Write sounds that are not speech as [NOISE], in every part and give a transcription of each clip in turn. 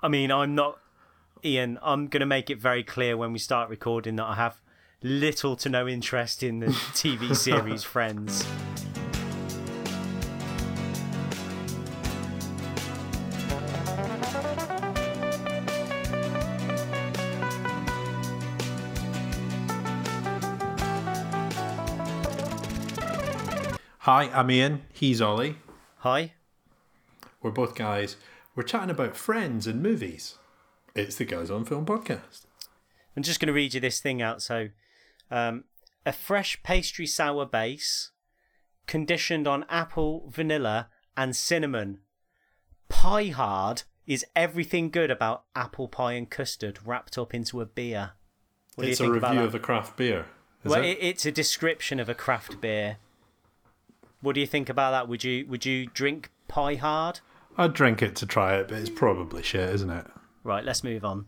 I mean, I'm not Ian. I'm going to make it very clear when we start recording that I have little to no interest in the [LAUGHS] TV series Friends. Hi, I'm Ian. He's Ollie. Hi. We're both guys. We're chatting about friends and movies. It's the Guys on Film podcast. I'm just going to read you this thing out. So, um, a fresh pastry sour base, conditioned on apple, vanilla, and cinnamon. Pie hard is everything good about apple pie and custard wrapped up into a beer. What it's a review of a craft beer. Is well, it? it, it's a description of a craft beer. What do you think about that? Would you would you drink pie hard? I'd drink it to try it, but it's probably shit, isn't it? Right, let's move on.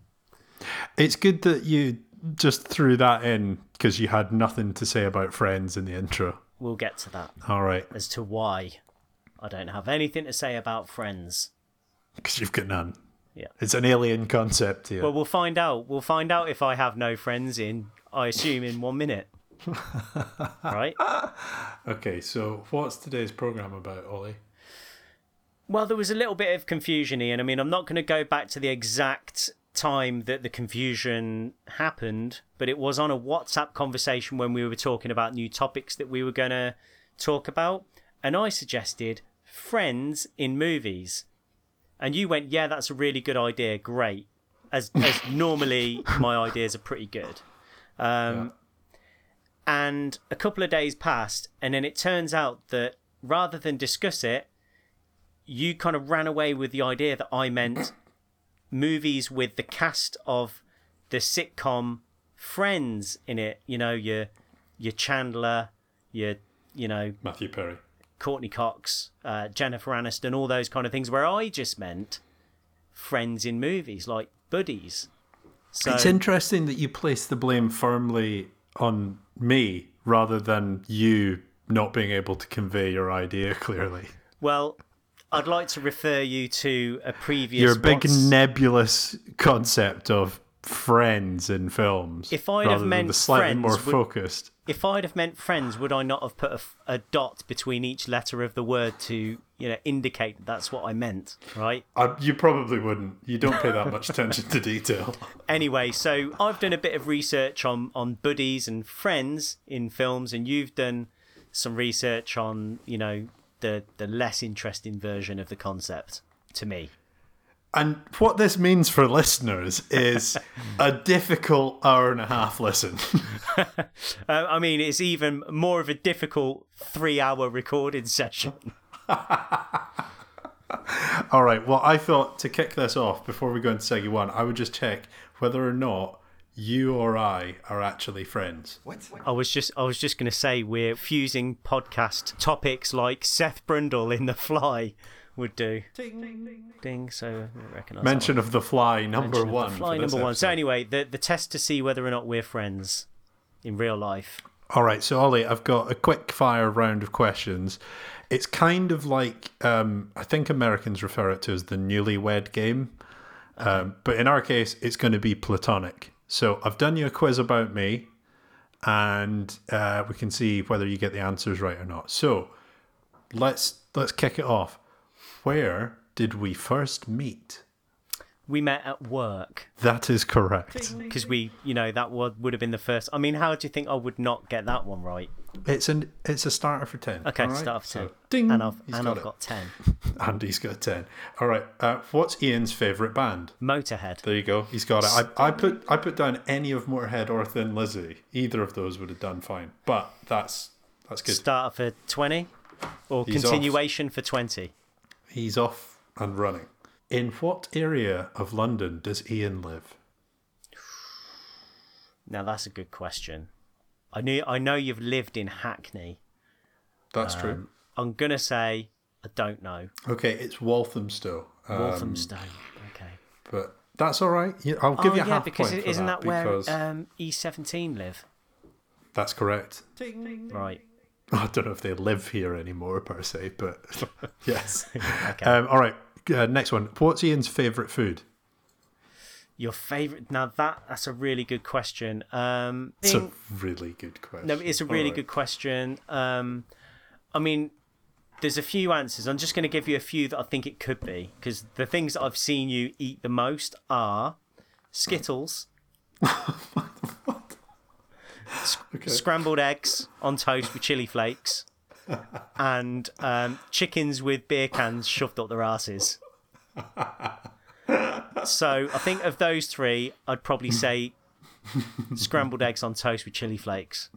It's good that you just threw that in because you had nothing to say about friends in the intro. We'll get to that All right, as to why I don't have anything to say about friends. because you've got none. Yeah. It's an alien concept here. Well, we'll find out. We'll find out if I have no friends in, I assume, in one minute. [LAUGHS] right? okay, so what's today's program about, Ollie? Well, there was a little bit of confusion, Ian. I mean, I'm not going to go back to the exact time that the confusion happened, but it was on a WhatsApp conversation when we were talking about new topics that we were going to talk about. And I suggested friends in movies. And you went, yeah, that's a really good idea. Great. As, as [LAUGHS] normally, my ideas are pretty good. Um, And a couple of days passed, and then it turns out that rather than discuss it, you kind of ran away with the idea that I meant [COUGHS] movies with the cast of the sitcom Friends in it. You know, your your Chandler, your you know Matthew Perry. Courteney Cox, uh, Jennifer Aniston, all those kind of things. Where I just meant friends in movies like buddies. So It's interesting that you place the blame firmly on me rather than you not being able to convey your idea [LAUGHS] clearly. well, I'd like to refer you to a previous. Your big nebulous concept of friends in films. If I'd have meant the slightly friends, more would- focused. if I'd have meant friends, would I not have put a dot between each letter of the word to you know indicate that's what I meant, right? I, you probably wouldn't. You don't pay that much attention to detail. [LAUGHS] Anyway, so I've done a bit of research on on buddies and friends in films, and you've done some research on you know the the less interesting version of the concept to me. And what this means for listeners is a [LAUGHS] difficult hour and a half listen. [LAUGHS] Uh, I mean, it's even more of a difficult three hour recording session. [LAUGHS] All right. Well, I thought to kick this off before we go into Segi one, I would just check whether or not you or I are actually friends. What? I was just I was just going to say we're fusing podcast topics like Seth Brundle in The Fly would do. Ding. So I recognise that Mention of the fly number Mention of one. The Fly for this number one. So anyway, the the test to see whether or not we're friends in real life. All right, so Ollie, I've got a quick fire round of questions. It's kind of like um, I think Americans refer it to as the newlywed game, um, but in our case, it's going to be platonic. So I've done you a quiz about me, and uh, we can see whether you get the answers right or not. So let's let's kick it off. Where did we first meet? We met at work That is correct. because we, you know, that would would have been the first. I mean, how do you think I would not get that one right? It's an it's a starter for ten. Okay, all right? start off ten, So, ding, and I've and got I've it. got ten. [LAUGHS] Andy's got 10. All right. Uh, what's Ian's favourite band? Motorhead. There you go. He's got it. I, I put I put down any of Motorhead or Thin Lizzy. Either of those would have done fine. But that's that's good. Start for twenty, or He's continuation for twenty. He's off and running. In what area of London does Ian live? Now that's a good question. I knew I know you've lived in Hackney. That's Um, true. I'm gonna say I don't know. Okay, it's Walthamstow. Um, Walthamstow. okay. But that's all right. I'll give oh you a yeah, half because point for isn't that, that, where because um, E17 live? that's correct. Right. [LAUGHS] I don't know if they live here anymore per se, but [LAUGHS] yes. [LAUGHS] Okay. Um, all right. Uh, next one. What's Ian's favourite food? Your favorite? Now that that's a really good question. Um, It's a really good question. no, it's a really Alright. good question. Um, I mean, there's a few answers. I'm just going to give you a few that I think it could be because the things that I've seen you eat the most are Skittles, [LAUGHS] Okay. scrambled eggs on toast with chili flakes, and um, chickens with beer cans shoved up their asses. So I think of those three, I'd probably say scrambled eggs on toast with chili flakes.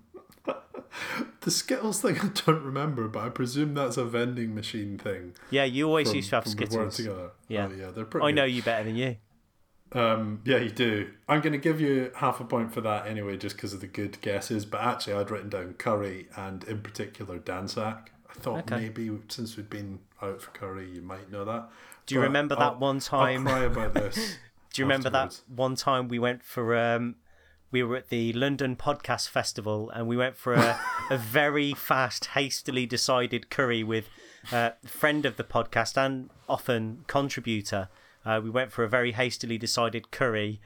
The Skittles thing I don't remember, but I presume that's a vending machine thing. Yeah, you always from- used to have from We've worked Skittles. Together. Yeah. Oh, yeah, they're pretty. I know you better than you. Um, yeah, you do. I'm going to give you half a point for that anyway, just because of the good guesses. But actually, I'd written down curry and in particular Dhansak. I thought Okay. maybe since we'd been out for curry, you might know that. Do you But remember that I'll- one time? I'll cry about [LAUGHS] this. Do you remember that one time we went for um we were at the London Podcast Festival and we went for a, a very fast, hastily decided curry with a friend of the podcast and often contributor. Uh, we went for a very hastily decided curry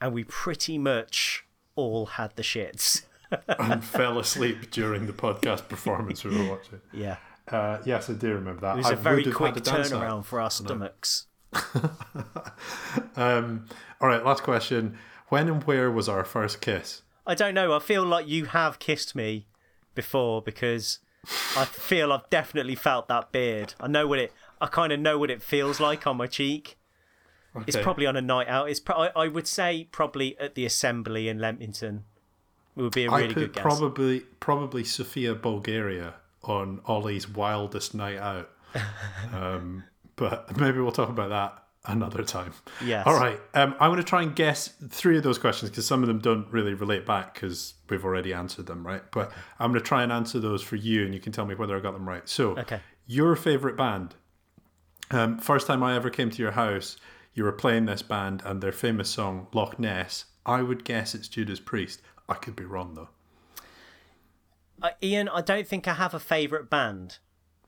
and we pretty much all had the shits. [LAUGHS] and fell asleep during the podcast performance we were watching. Yeah. Uh, yes, I do remember that. It was I a very quick turnaround for our stomachs. [LAUGHS] Um, all right, last question. When and where was our first kiss? I don't know. I feel like you have kissed me before because I feel I've definitely felt that beard. I know what it. I kind of know what it feels like on my cheek. It's probably on a night out. It's. Pro- I, I would say probably at the assembly in Leamington. It would be a really good guess. probably probably Sofia, Bulgaria on Ollie's wildest night out. [LAUGHS] um, but maybe we'll talk about that another time. Yes. All right. Um, I'm going to try and guess three of those questions because some of them don't really relate back because we've already answered them, right? But I'm going to try and answer those for you, and you can tell me whether I got them right. So, Okay. your favorite band. Um, first time I ever came to your house, you were playing this band and their famous song Loch Ness. I would guess it's Judas Priest. I could be wrong though. Uh, Ian, I don't think I have a favourite band,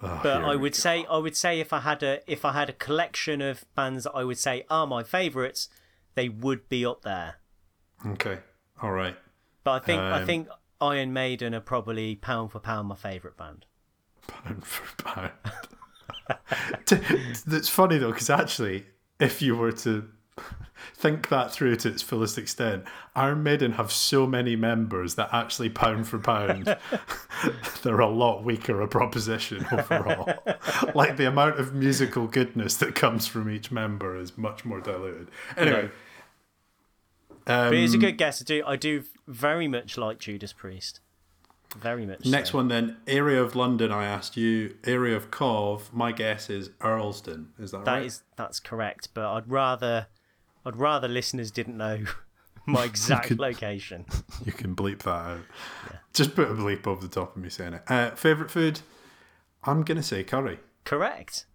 Oh, but I would say I would say if I had a if I had a collection of bands that I would say are my favourites, they would be up there. Okay. All right. But I think I Um, think Iron Maiden are probably pound for pound my favourite band. Pound for pound. [LAUGHS] That's funny though, because actually, if you were to [LAUGHS] think that through to its fullest extent, Iron Maiden have so many members that actually, pound for pound, [LAUGHS] they're a lot weaker a proposition [LAUGHS] overall. like the amount of musical goodness that comes from each member is much more diluted. Anyway. But it's a um, good guess. I do I do very much like Judas Priest. Very much. Next so. one then, area of London. I asked you. Area of Cov. My guess is Earlsdon. Is that, That right? is that's correct. But I'd rather I'd rather listeners didn't know [LAUGHS] my exact could- location. [LAUGHS] You can bleep that out. Just put a bleep over the top of me saying it. Uh, favorite food? I'm gonna say curry. Correct.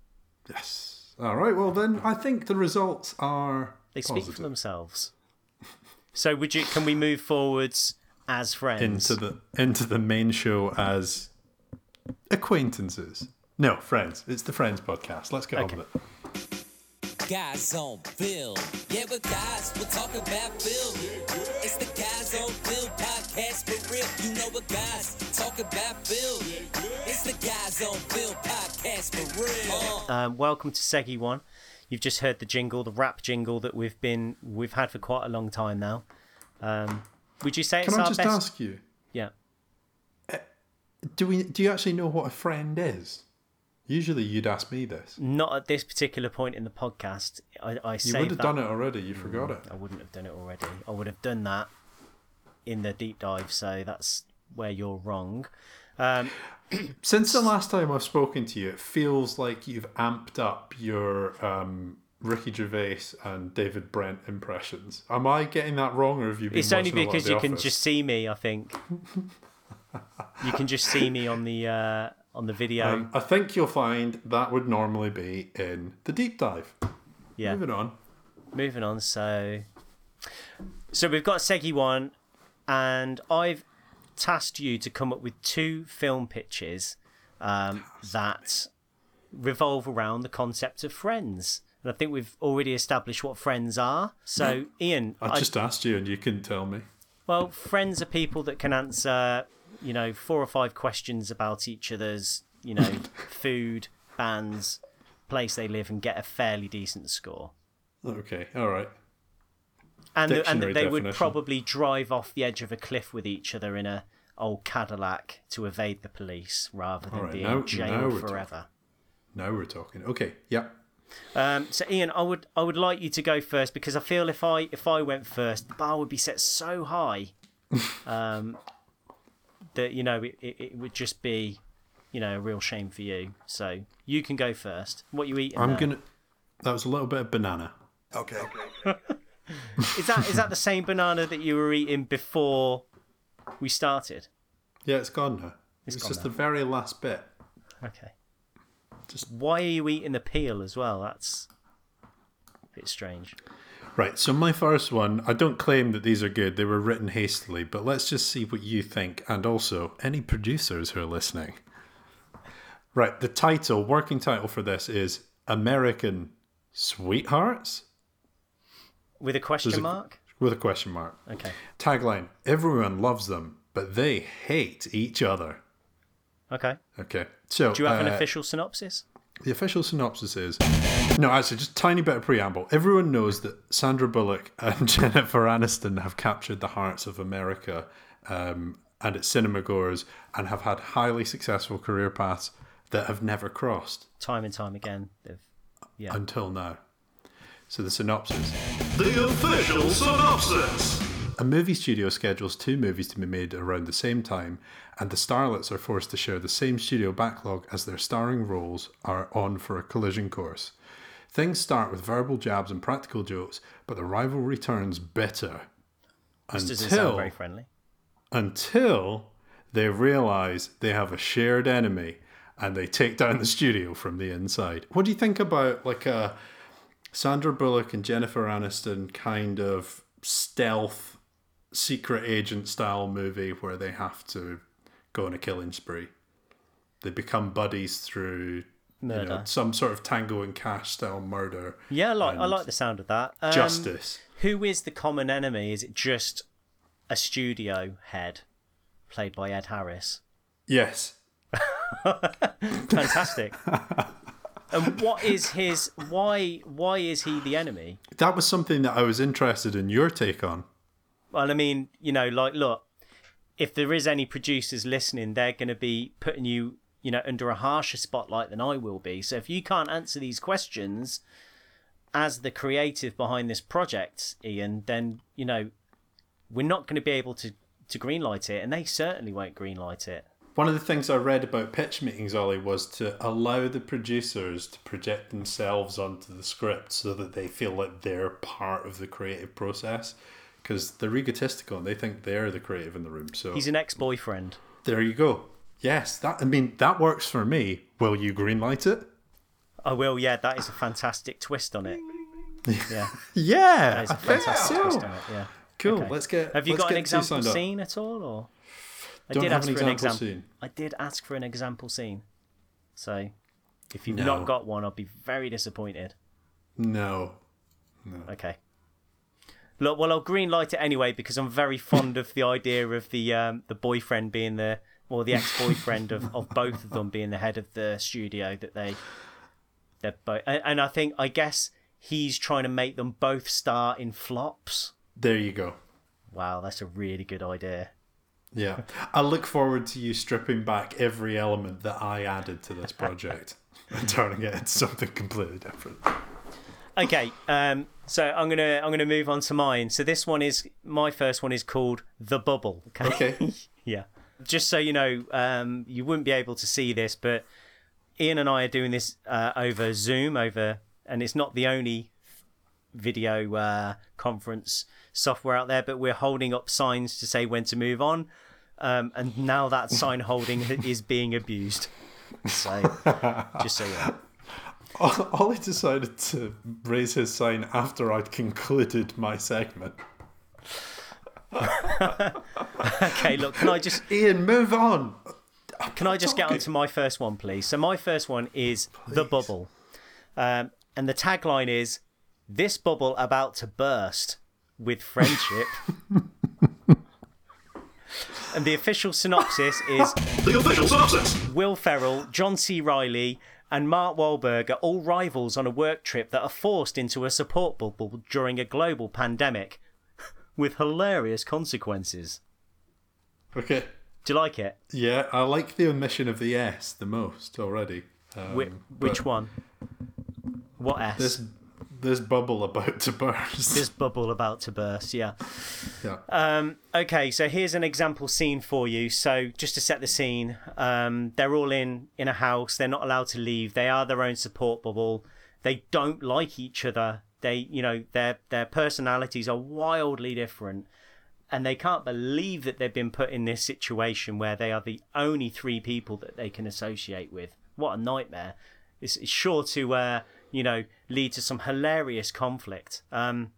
Yes. All right. Well then, I think the results are They speak for themselves. So would you? Can we move forwards as friends? into the into the main show as acquaintances. No, friends. It's the Friends podcast. Let's get Okay. on with it. Guys on film. Yeah, we're guys. We're talking about film. It's the Guys on Film podcast for real. You know what guys talk about film. It's the Guys on Film podcast for real. Um, welcome to Segi One. You've just heard the jingle, the rap jingle that we've been we've had for quite a long time now. Um, would you say it's Can I just best? ask you? Yeah. Do we? Do you actually know what a friend is? Usually, you'd ask me this. Not at this particular point in the podcast. I, I You would have that. done it already. You forgot it. I wouldn't have done it already. I would have done that in the deep dive. So that's where you're wrong. Um, [CLEARS THROAT] Since the last time I've spoken to you, it feels like you've amped up your um, Ricky Gervais and David Brent impressions. Am I getting that wrong, or have you been? it's only watching a lot of because you can just see me. I think [LAUGHS] you can just see me on the uh, on the video. Um, I think you'll find that would normally be in the deep dive. yeah. Moving on. moving on so so we've got segi one and i've tasked you to come up with two film pitches um, that revolve around the concept of friends And I think we've already established what friends are. So, Ian, I I- just asked you and you couldn't tell me. well, friends are people that can answer, you know, four or five questions about each other's, you know, [LAUGHS] food, bands, place they live, and get a fairly decent score. Okay, all right. And, and Dictionary that they would probably drive off the edge of a cliff with each other in a old Cadillac to evade the police rather than right, being now- now jailed talking. forever. Now we're talking. Okay, yeah. Um, so Ian, I would I would like you to go first because I feel if I if I went first, the bar would be set so high, [LAUGHS] um, that you know it, it, it would just be, you know, a real shame for you. So you can go first. What you eating? I'm there? gonna. That was a little bit of banana. Okay. [LAUGHS] Is that is that the same banana that you were eating before we started? Yeah, it's gone now. It's, gone just now. the very last bit. Okay. Just- why are you eating the peel as well? That's a bit strange. Right. So my first one, I don't claim that these are good. They were written hastily, but let's just see what you think, and also any producers who are listening. Right. The title, working title for this is American Sweethearts With a question a- mark? with a question mark. Okay. Tagline: Everyone loves them, but they hate each other. Okay. Okay. So Do you have an uh, official synopsis? The official synopsis is no, actually, just a tiny bit of preamble. Everyone knows that Sandra Bullock and [LAUGHS] Jennifer Aniston have captured the hearts of America um, and its cinema goers and have had highly successful career paths that have never crossed Time and time again. They've, yeah. until now. So the synopsis. The official synopsis. A movie studio schedules two movies to be made around the same time, and the starlets are forced to share the same studio backlog as their starring roles are on for a collision course. Things start with verbal jabs and practical jokes, but the rivalry turns bitter. This doesn't sound Until, very friendly. until they realize they have a shared enemy and they take down the studio from the inside. What do you think about like a Sandra Bullock and Jennifer Aniston kind of stealth secret agent style movie where they have to go on a killing spree? They become buddies through you know, some sort of Tango and Cash style murder. Yeah, I like I like the sound of that. Um, justice. Who is the common enemy? Is it just a studio head, played by Ed Harris? Yes. [LAUGHS] Fantastic. and what is his? Why? Why is he the enemy? That was something that I was interested in your take on. Well, I mean, you know, like, look, if there is any producers listening, they're going to be putting you, you know, under a harsher spotlight than I will be. So if you can't answer these questions as the creative behind this project, Ian, then you know, we're not going to be able to to greenlight it, and they certainly won't greenlight it. One of the things I read about pitch meetings, Ollie, was to allow the producers to project themselves onto the script so that they feel like they're part of the creative process. Because they're egotistical and they think they're the creative in the room. So He's an ex-boyfriend. there you go. Yes, that I mean that works for me. Will you greenlight it? I will. Yeah, that is a fantastic twist on it. Yeah, [LAUGHS] Yeah, that is a I think fantastic so. twist on it. Yeah. Cool. Okay. Let's get. Have you got an example up. scene at all, or I Don't did ask an for an example scene. I did ask for an example scene. So, if you've No. not got one, I'll be very disappointed. No. Okay. Look, well, I'll green light it anyway because I'm very fond of the idea of the um, the boyfriend being the or the ex boyfriend of, of both of them being the head of the studio that they they're both and, and I think I guess he's trying to make them both star in flops. There you go. Wow, that's a really good idea. Yeah. I look forward to you stripping back every element that I added to this project and turning it into something completely different. Okay, um, so I'm gonna I'm gonna move on to mine. So this one is my first one is called the bubble. Okay. Okay. [LAUGHS] yeah. Just so you know, um, you wouldn't be able to see this, but Ian and I are doing this uh, over Zoom, over, and it's not the only video uh, conference software out there, but we're holding up signs to say when to move on, um, and now that sign holding [LAUGHS] is being abused. So, just so you know. Ollie decided to raise his sign after I'd concluded my segment. Okay, look, can I just Ian, move on. Can I just get talking. on to my first one, please? So my first one is the bubble, um, and the tagline is "This bubble about to burst with friendship." [LAUGHS] and the official synopsis is The official synopsis. Will Ferrell, John C. Reilly, and Mark Wahlberg are all rivals on a work trip that are forced into a support bubble during a global pandemic, [LAUGHS] with hilarious consequences. Okay. Do you like it? Yeah, I like the omission of the S the most already. Um, Whi- which one? What S? This this bubble about to burst. This bubble about to burst, yeah. yeah. Um, okay, so here's an example scene for you. So just to set the scene, um, they're all in in a house. They're not allowed to leave. They are their own support bubble. They don't like each other. They, you know, their their personalities are wildly different, and they can't believe that they've been put in this situation where they are the only three people that they can associate with. What a nightmare! It's, it's sure to, uh, you know, lead to some hilarious conflict. Um,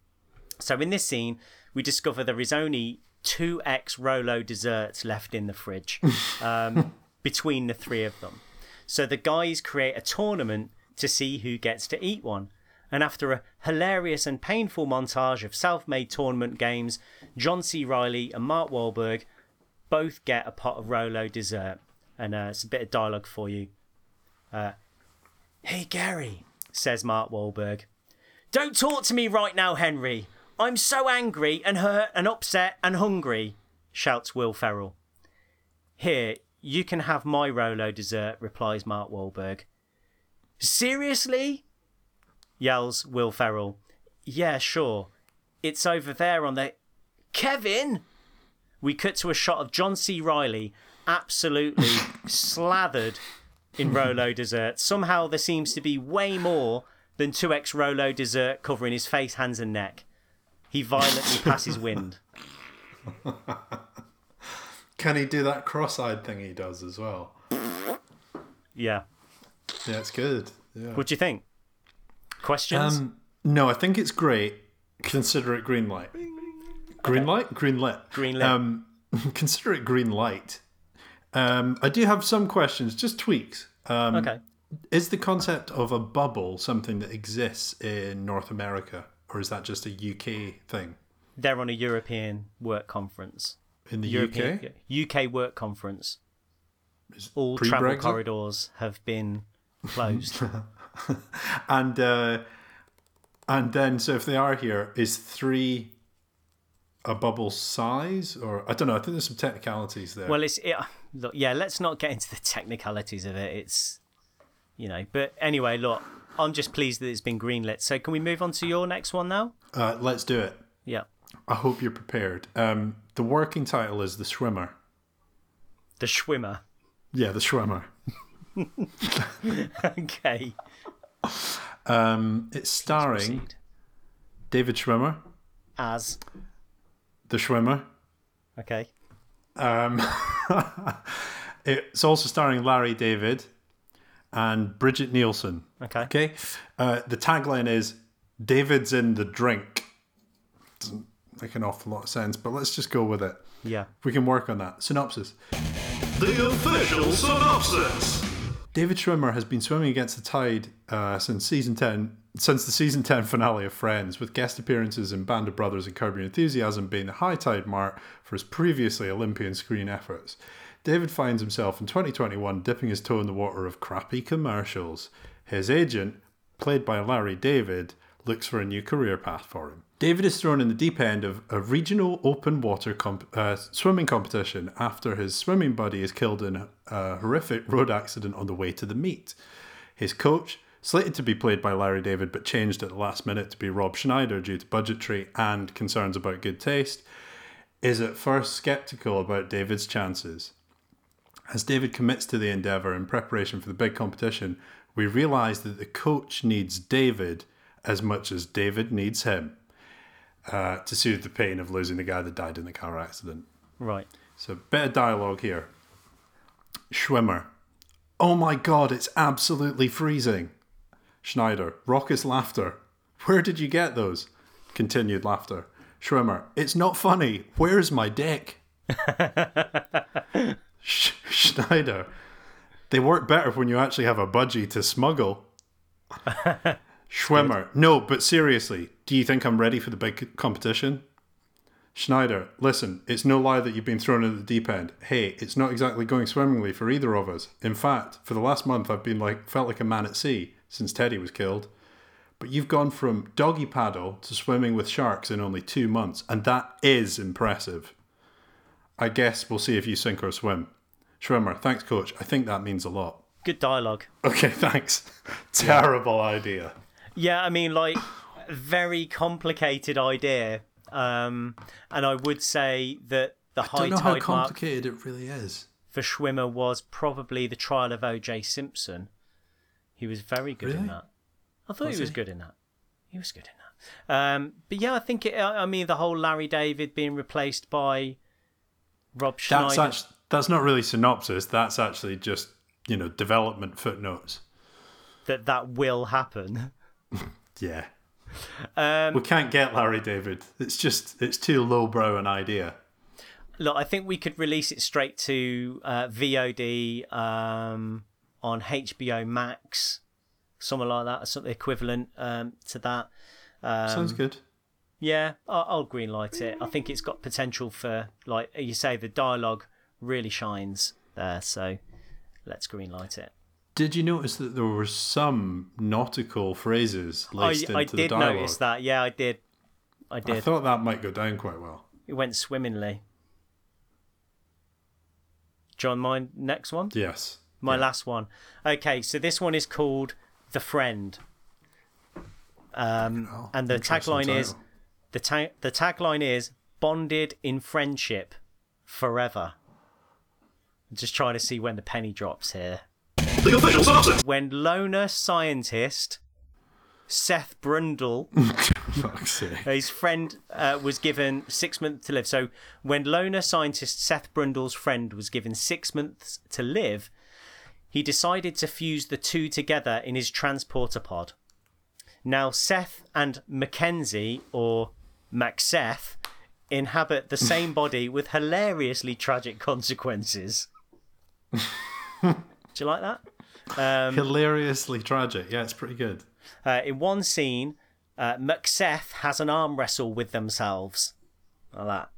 so in this scene, we discover there is only two ex Rolo desserts left in the fridge [LAUGHS] um, between the three of them. So the guys create a tournament to see who gets to eat one. And after a hilarious and painful montage of self made tournament games, John C. Reilly and Mark Wahlberg both get a pot of Rolo dessert. And uh, it's a bit of dialogue for you. Uh, hey, Gary, says Mark Wahlberg. Don't talk to me right now, Henry. I'm so angry and hurt and upset and hungry, shouts Will Ferrell. Here, you can have my Rolo dessert, replies Mark Wahlberg. Seriously? yells Will Ferrell. Yeah, sure. It's over there on the. Kevin! We cut to a shot of John C. Reilly absolutely [LAUGHS] slathered in [LAUGHS] Rolo dessert. Somehow there seems to be way more than 2x Rolo dessert covering his face, hands, and neck. He violently [LAUGHS] passes wind. Can he do that cross-eyed thing he does as well? Yeah. Yeah, it's good. Yeah. What do you think? Questions? Um, no, I think it's great. Consider it green light. Green light? Green lit. Green lit. Um, [LAUGHS] consider it green light. Um, I do have some questions, just tweaks. Um, okay. Is the concept of a bubble something that exists in North America, or is that just a UK thing? They're on a European work conference. In the European UK? UK work conference. All travel pre-Brexit? corridors have been closed. [LAUGHS] And uh, and then, so if they are here, is three a bubble size, or I don't know. I think there's some technicalities there. well, it's it, look, yeah. Let's not get into the technicalities of it. It's you know, but anyway, look, I'm just pleased that it's been greenlit. So can we move on to your next one now? uh, let's do it. Yeah, I hope you're prepared. Um, the working title is The Swimmer. the Swimmer. Yeah, The Swimmer. [LAUGHS] okay, Um, it's starring. David Schwimmer, As The Schwimmer. okay, Um, [LAUGHS] it's also starring Larry David and Brigitte Nielsen. okay, Okay. Uh, the tagline is David's in the drink. Doesn't make an awful lot of sense, but let's just go with it. yeah. We can work on that. Synopsis. The official synopsis. David Schwimmer has been swimming against the tide uh, since season ten, since the season ten finale of Friends, with guest appearances in Band of Brothers and Curb Your Enthusiasm being the high tide mark for his previously Olympian screen efforts. David finds himself in 2021 dipping his toe in the water of crappy commercials. His agent, played by Larry David, looks for a new career path for him. David is thrown in the deep end of a regional open water comp- uh, swimming competition after his swimming buddy is killed in a horrific road accident on the way to the meet. His coach, slated to be played by Larry David but changed at the last minute to be Rob Schneider due to budgetary and concerns about good taste, is at first skeptical about David's chances. As David commits to the endeavour in preparation for the big competition, we realise that the coach needs David as much as David needs him uh, to soothe the pain of losing the guy that died in the car accident. Right. So, bit of dialogue here. Schwimmer. Oh my god, it's absolutely freezing. Schneider. Raucous laughter. Where did you get those? Continued laughter. Schwimmer. It's not funny. Where's my dick? [LAUGHS] Sch- Schneider. They work better when you actually have a budgie to smuggle. [LAUGHS] Schwimmer. No, but seriously, do you think I'm ready for the big competition? Schneider, listen, it's no lie that you've been thrown in the deep end. Hey, it's not exactly going swimmingly for either of us. In fact, for the last month I've been like felt like a man at sea since Teddy was killed. But you've gone from doggy paddle to swimming with sharks in only two months, and that is impressive. I guess we'll see if you sink or swim. Schwimmer, thanks, coach. I think that means a lot. Good dialogue. Okay, [LAUGHS] thanks. Terrible idea. Yeah, I mean, like, very complicated idea. Um, and I would say that the I high don't know how tide mark complicated it really is. for Schwimmer was probably the trial of O.J. Simpson. He was very good in that. I thought Was he was he? good in that. He was good in that. Um, but yeah, I think it. I I mean, the whole Larry David being replaced by Rob Schneider. That's actually, that's not really synopsis. That's actually just you know development footnotes. that that will happen. [LAUGHS] Yeah, Um, we can't get Larry David. It's just it's too lowbrow an idea. Look, I think we could release it straight to uh, VOD um, on HBO Max, something like that, or something equivalent um, to that. Um, Sounds good. Yeah, I'll, I'll greenlight it. I think it's got potential for, like you say, the dialogue really shines there. So let's greenlight it. Did you notice that there were some nautical phrases laced I into did the dialogue? I did notice that. Yeah, I did. I did. I thought that might go down quite well. It went swimmingly. John, my next one. Yes. My last one. Okay, so this one is called The Friend. Um, Oh, and the interesting tagline is the ta- the tagline is bonded in friendship forever. I'm just trying to see when the penny drops here. The official synopsis. When loner scientist Seth Brundle [LAUGHS] his friend uh, was given six months to live. So when loner scientist Seth Brundle's friend was given six months to live, he decided to fuse the two together in his transporter pod. Now Seth and Mackenzie, or Macseth, inhabit the same body with hilariously tragic consequences. [LAUGHS] Do you like that? Um, Hilariously tragic. Yeah, it's pretty good. Uh, in one scene, uh, Macbeth has an arm wrestle with themselves, like that,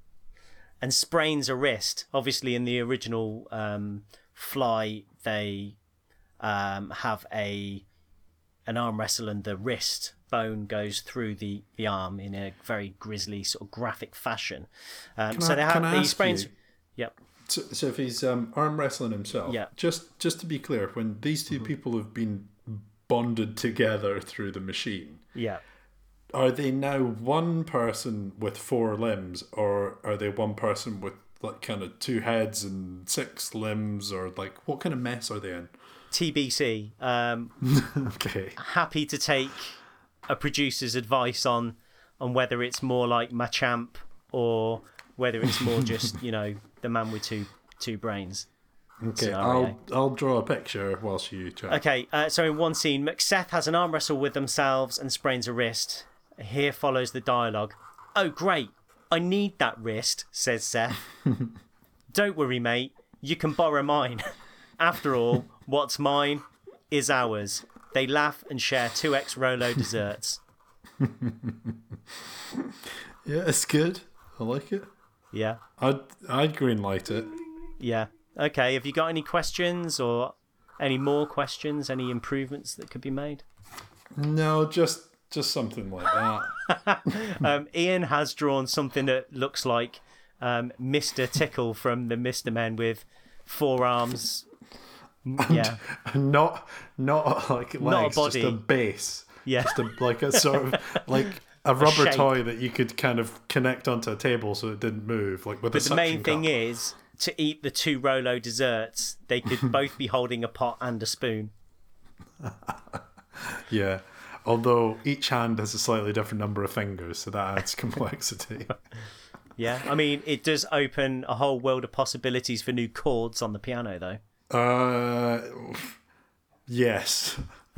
and sprains a wrist. Obviously, in the original um, Fly, they um, have a an arm wrestle, and the wrist bone goes through the, the arm in a very grisly, sort of graphic fashion. Um, so I- they have these I sprains. you- Yep. So, so if he's um, arm wrestling himself, Yeah. Just just to be clear, when these 2 people have been bonded together through the machine, Yeah. are they now one person with four limbs, or are they one person with like kind of two heads and six limbs, or like what kind of mess are they in? TBC. Um, [LAUGHS] Okay, happy to take a producer's advice on on whether it's more like Machamp or whether it's more [LAUGHS] just you know the man with two two brains. okay, Scenario. I'll I'll draw a picture whilst you chat. Okay, uh, so in one scene, Macbeth has an arm wrestle with themselves and sprains a wrist. Here follows the dialogue. Oh great, I need that wrist, says Seth. [LAUGHS] Don't worry, mate. You can borrow mine. After all, what's mine is ours. They laugh and share 2x Rolo [LAUGHS] desserts. Yeah, it's good. I like it. Yeah. I'd I'd green light it. Yeah. Okay. Have you got any questions or any more questions? Any improvements that could be made? No, just just something like that. [LAUGHS] Um, Ian has drawn something that looks like um, Mr. Tickle from the Mr. Men with four arms. Yeah. not not like legs, body. just a base. Yeah. Just a, like a sort of [LAUGHS] like a rubber shape. toy that you could kind of connect onto a table so it didn't move, like with a But the main suction thing cup. is to eat the two Rolo desserts, they could [LAUGHS] both be holding a pot and a spoon. yeah. Although each hand has a slightly different number of fingers, so that adds [LAUGHS] complexity. [LAUGHS] Yeah. I mean, it does open a whole world of possibilities for new chords on the piano, though. uh, yes,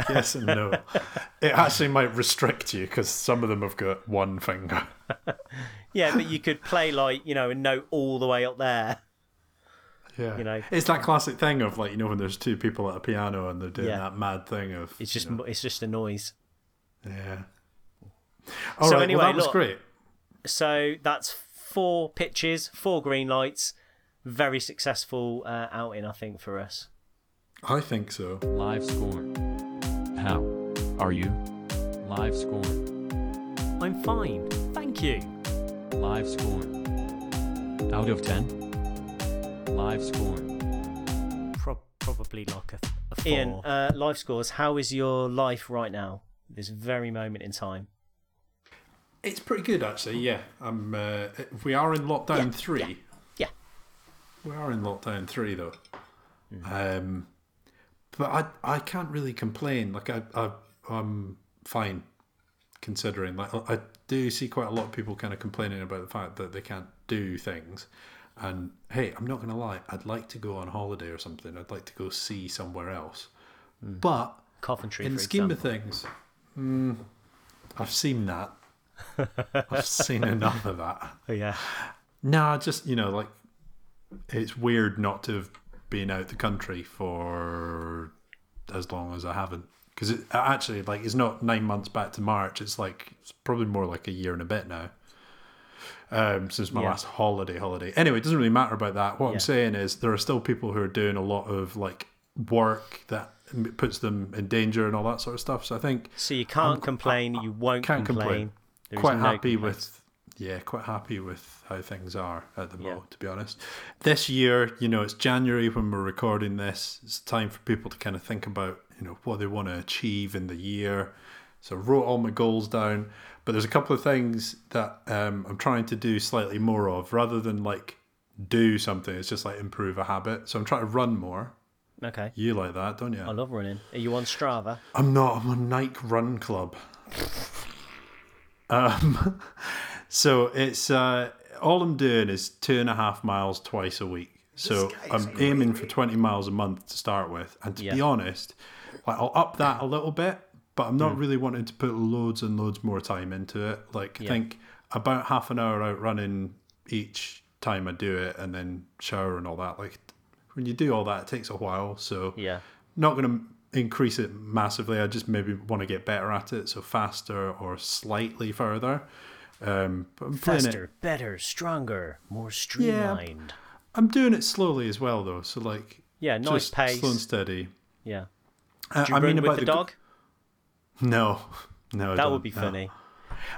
yes and no. [LAUGHS] it actually might restrict you because some of them have got one finger. Yeah, but you could play like you know a note all the way up there. Yeah, You know. it's that classic thing of like you know when there's two people at a piano and they're doing Yeah. that mad thing of It's just you know, it's just a noise. Yeah. All So right, anyway, well, that was look- great. So that's four pitches, four green lights. Very successful uh, outing, I think, for us. I think so. Live score. How are you? Live score. I'm fine, thank you. Live score. Out of 10. Live score. Pro- probably like a, a four. Ian, uh, life scores. How is your life right now? This very moment in time. It's pretty good actually. Yeah, I'm. Uh, we are in lockdown three. Yeah. We are in lockdown three though. Um, but I I can't really complain. Like I, I I'm fine considering. Like I do see quite a lot of people kind of complaining about the fact that they can't do things. And hey, I'm not gonna lie. I'd like to go on holiday or something. I'd like to go see somewhere else. But Coventry, in the scheme example. of things, mm, I've seen that. I've seen enough of that. Oh, [LAUGHS] yeah. No, just you know, like it's weird not to have been out the country for as long as I haven't. Because it actually, like, it's not nine months back to March. It's like it's probably more like a year and a bit now. Um, since my Yeah. last holiday, holiday. Anyway, it doesn't really matter about that. What Yeah. I'm saying is there are still people who are doing a lot of like work that puts them in danger and all that sort of stuff. So I think So you can't complain. You won't can't complain. complain. Quite no happy complaints. with yeah quite happy with how things are at the Yeah. moment to be honest this year you know it's january when we're recording this it's time for people to kind of think about you know what they want to achieve in the year so I wrote all my goals down but there's a couple of things that um, i'm trying to do slightly more of rather than like do something it's just like improve a habit so i'm trying to run more Okay. you like that don't you I love running. Are you on Strava? I'm not. I'm on Nike Run Club. Um, [LAUGHS] so it's uh, all I'm doing is two and a half miles twice a week. So I'm aiming for 20 miles a month to start with. And to be honest, like I'll up that a little bit, but I'm not Hmm. really wanting to put loads and loads more time into it. Like I think about half an hour out running each time I do it, and then shower and all that. Like when you do all that, it takes a while. So Yeah. not going to increase it massively. I just maybe want to get better at it, so faster or slightly further. Um, but I'm Faster, it. better, stronger, more streamlined. Yeah, I'm doing it slowly as well, though. So like, Yeah, nice pace. slow and steady. Yeah. Uh, Do you I mean about the, the go- dog? No, [LAUGHS] no, I That would be no. funny.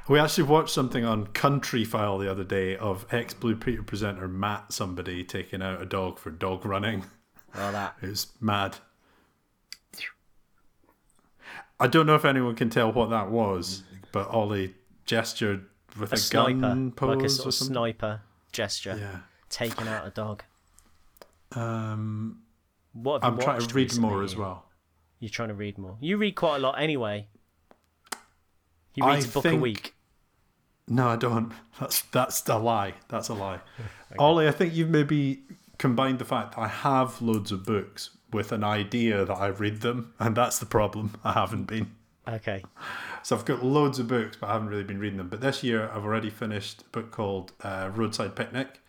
We actually watched something on Countryfile the other day of ex Blue Peter presenter Matt somebody taking out a dog for dog running. Oh, that. [LAUGHS] Was mad. I don't know if anyone can tell what that was, but Ollie gestured with a, A sniper. gun pose Like a or sort of sniper gesture. Yeah. Taking out a dog. Um, What have I'm trying to read more as well. You're trying to read more. You read quite a lot anyway. He I reads a book a think- week. No, I don't. That's that's a lie. That's a lie. [LAUGHS] Ollie, I think you've maybe combined the fact that I have loads of books with an idea that I read them, and that's the problem. I haven't been. Okay. So I've got loads of books, but I haven't really been reading them. But this year, I've already finished a book called uh, Roadside Picnic,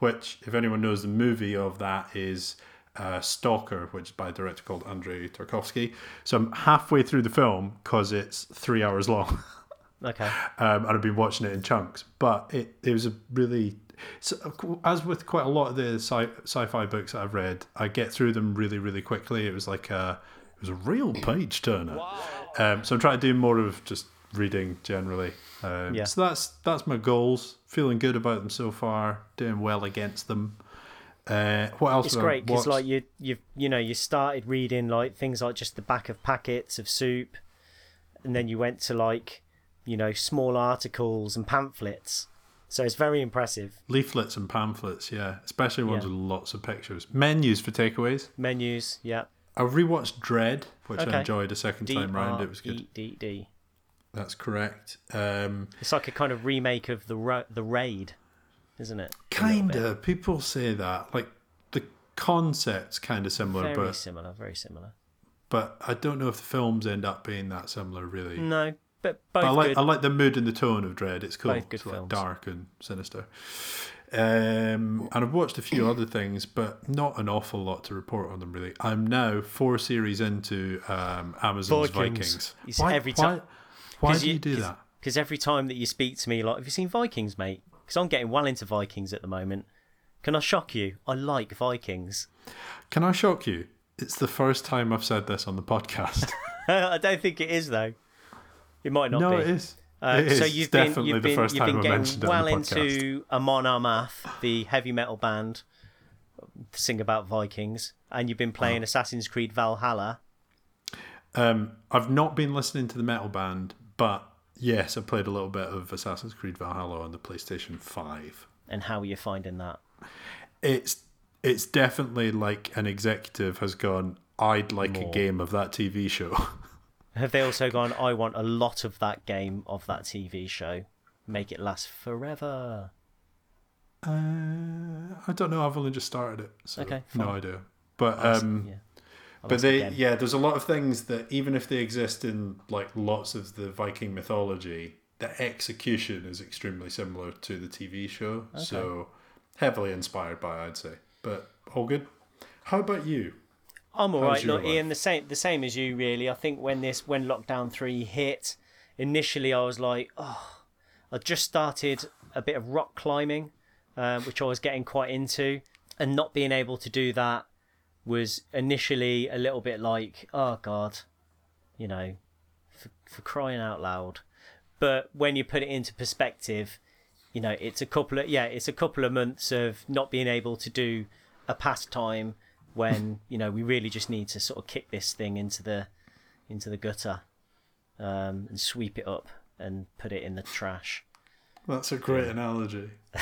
which, if anyone knows the movie of that, is uh, Stalker, which is by a director called Andrei Tarkovsky. So I'm halfway through the film because it's three hours long. [LAUGHS] Okay. um, and I've been watching it in chunks. But it, it was a really, so, as with quite a lot of the sci- sci-fi books that I've read, I get through them really, really quickly. It was like a, it was a real page turner. Um, so I'm trying to do more of just reading generally. Um, Yeah. So that's that's my goals. Feeling good about them so far. Doing well against them. Uh, what else? It's great because like you you you know you started reading like things like just the back of packets of soup, and then you went to like you know small articles and pamphlets. So it's very impressive. leaflets and pamphlets. Yeah, especially ones Yeah. with lots of pictures. Menus for takeaways. Menus, yeah. I rewatched Dredd, which Okay. I enjoyed a second time round. It was good. E D D. That's correct. Um, It's like a kind of remake of the Ra- the raid, isn't it? Bit. kinda. People say that. Like the concept's kind of similar, Very but similar. Very similar. but I don't know if the films end up being that similar. Really. No, but both But I like good. I like the mood and the tone of Dredd. It's cool. Both good it's like films. dark and sinister. Um, and I've watched a few other things, but not an awful lot to report on them. Really, I'm now four series into um, Amazon's Vikings. Vikings. You see, every time- Why do you, do that? Because every time that you speak to me, like, have you seen Vikings, mate? Because I'm getting well into Vikings at the moment. Can I shock you? I like Vikings. Can I shock you? It's the first time I've said this on the podcast. [LAUGHS] I don't think it is though. It might not no, be. it is. Uh, it is. so It's you've been you've the been first you've time been getting well into Amon Amarth, the heavy metal band, sing about Vikings, and you've been Oh. playing Assassin's Creed Valhalla. Um, I've not been listening to the metal band, but yes, I played a little bit of Assassin's Creed Valhalla on the PlayStation Five. And how are you finding that? It's it's definitely like an executive has gone. I'd like More. a game of that TV show. [LAUGHS] Have they also gone? I want a lot of that game of that TV show. Make it last forever. Uh, I don't know. I've only just started it, so Okay, no idea. But um, yeah. But they again. yeah, there's a lot of things that even if they exist in like lots of the Viking mythology, the execution is extremely similar to the TV show. So heavily inspired by, I'd say. But all good. How about you? I'm all How's right. Look, life? Ian, the same the same as you. Really, I think when this when lockdown three hit, initially I was like, oh, I just started a bit of rock climbing, uh, which I was getting quite into, and not being able to do that was initially a little bit like, oh god, you know, for, for crying out loud. But when you put it into perspective, you know, it's a couple of yeah, it's a couple of months of not being able to do a pastime when [LAUGHS] you know we really just need to sort of kick this thing into the into the gutter um, and sweep it up and put it in the trash That's a great analogy. [LAUGHS]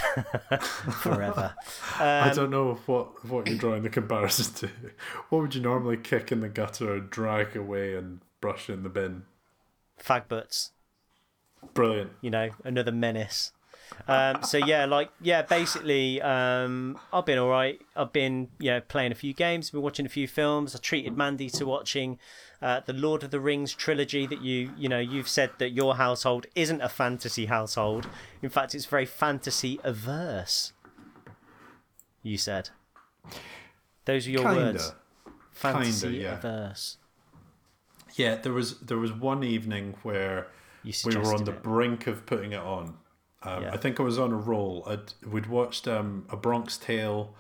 forever. I Um, don't know what what you're drawing the comparison to. What would you normally kick in the gutter, or drag away, and brush in the bin? Fag butts, Brilliant. you know, another menace. Um, so yeah, like yeah, basically, um, I've been all right. I've been yeah playing a few games, been watching a few films. I treated Mandy to watching uh, the Lord of the Rings trilogy that you you know you've said that your household isn't a fantasy household. In fact, it's very fantasy averse. You said. Those are your Kinda. words. Fantasy Kinda, yeah. averse. Yeah, there was there was one evening where we were on the it. brink of putting it on. Um, Yeah. I think I was on a roll. I'd, we'd watched um, a Bronx Tale.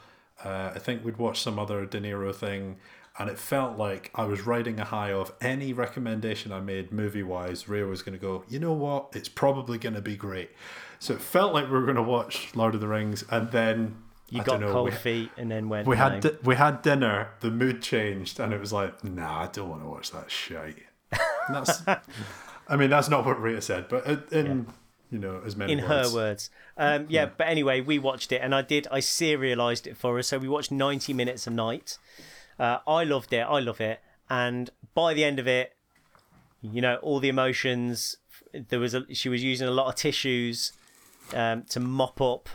Uh, I think we'd watched some other De Niro thing, and it felt like I was riding a high of any recommendation I made movie wise. Ray was going to go, you know what? It's probably going to be great. So it felt like we were going to watch Lord of the Rings, and then You I got know, cold we- feet and then went. we no. had di- we had dinner. The mood changed, and it was like, nah, I don't want to watch that shite. And that's, [LAUGHS] I mean, that's not what Rita said, but in, in you know as many in words. her words. Um, yeah, but anyway, we watched it, and I did. I serialized it for us, so we watched ninety minutes a night. Uh, I loved it. I love it, and by the end of it, you know, all the emotions. There was a. She was using a lot of tissues um, to mop up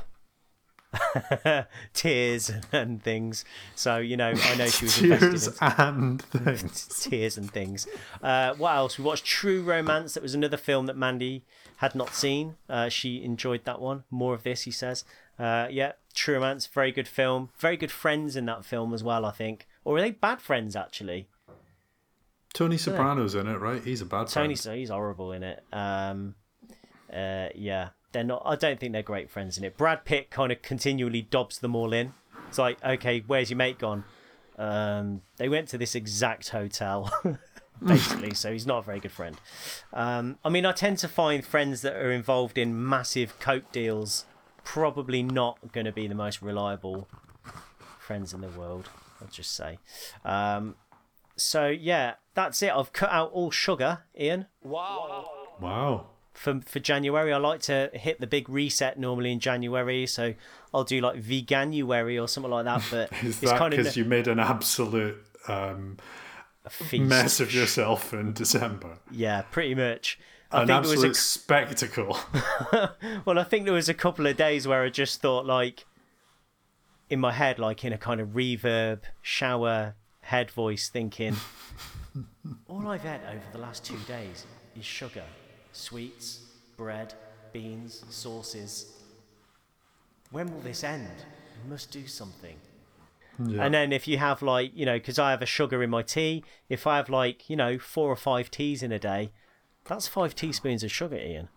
[LAUGHS] tears and things. So you know, I know she was invested in Tears and things. [LAUGHS] tears and things. Uh, what else? We watched True Romance. That was another film that Mandy had not seen. Uh, she enjoyed that one. More of this, he says. Uh, yeah, True Romance, very good film. Very good friends in that film as well, I think. Or are they bad friends actually? Tony Soprano's in it, right? He's a bad Tony, friend. so he's horrible in it. Um, uh, yeah, they're not. I don't think they're great friends in it. Brad Pitt kind of continually dobs them all in. It's like, okay, where's your mate gone? Um, they went to this exact hotel, [LAUGHS] basically. so he's not a very good friend. Um, I mean, I tend to find friends that are involved in massive coke deals probably not going to be the most reliable friends in the world. I'll just say. Um, so yeah, that's it. I've cut out all sugar, Ian Wow. Wow. For for January. I like to hit the big reset normally in January, so I'll do like veganuary or something like that. But [LAUGHS] Is it's that kind of because you made an absolute um, mess of yourself in December? Yeah, pretty much. I An think there was absolute a, spectacle. [LAUGHS] [LAUGHS] well, I think there was a couple of days where I just thought like in my head, like in a kind of reverb shower head voice, thinking, all I've had over the last two days is sugar, sweets, bread, beans, sauces. When will this end? I must do something. Yeah. And then if you have like, you know, because I have a sugar in my tea, if I have like, you know, four or five teas in a day, That's five teaspoons of sugar, Ian.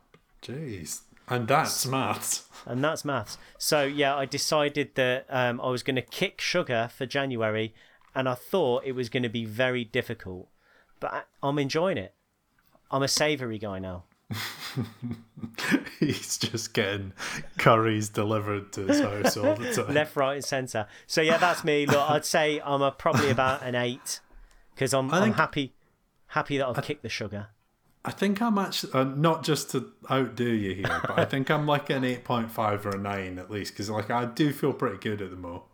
Jeez. And that's maths. and that's maths. So yeah, I decided that um, I was going to kick sugar for January, and I thought it was going to be very difficult, but I'm enjoying it. I'm a savoury guy now. [LAUGHS] He's just getting curries delivered to his house all the time. Left, right, and centre. So yeah, that's me. Look, I'd say I'm a, probably about an eight because I'm, I I'm happy, happy that I've kicked the sugar. I think I'm actually uh, not just to outdo you here, but I think I'm like an 8.5 or a 9 at least because like I do feel pretty good at the mo.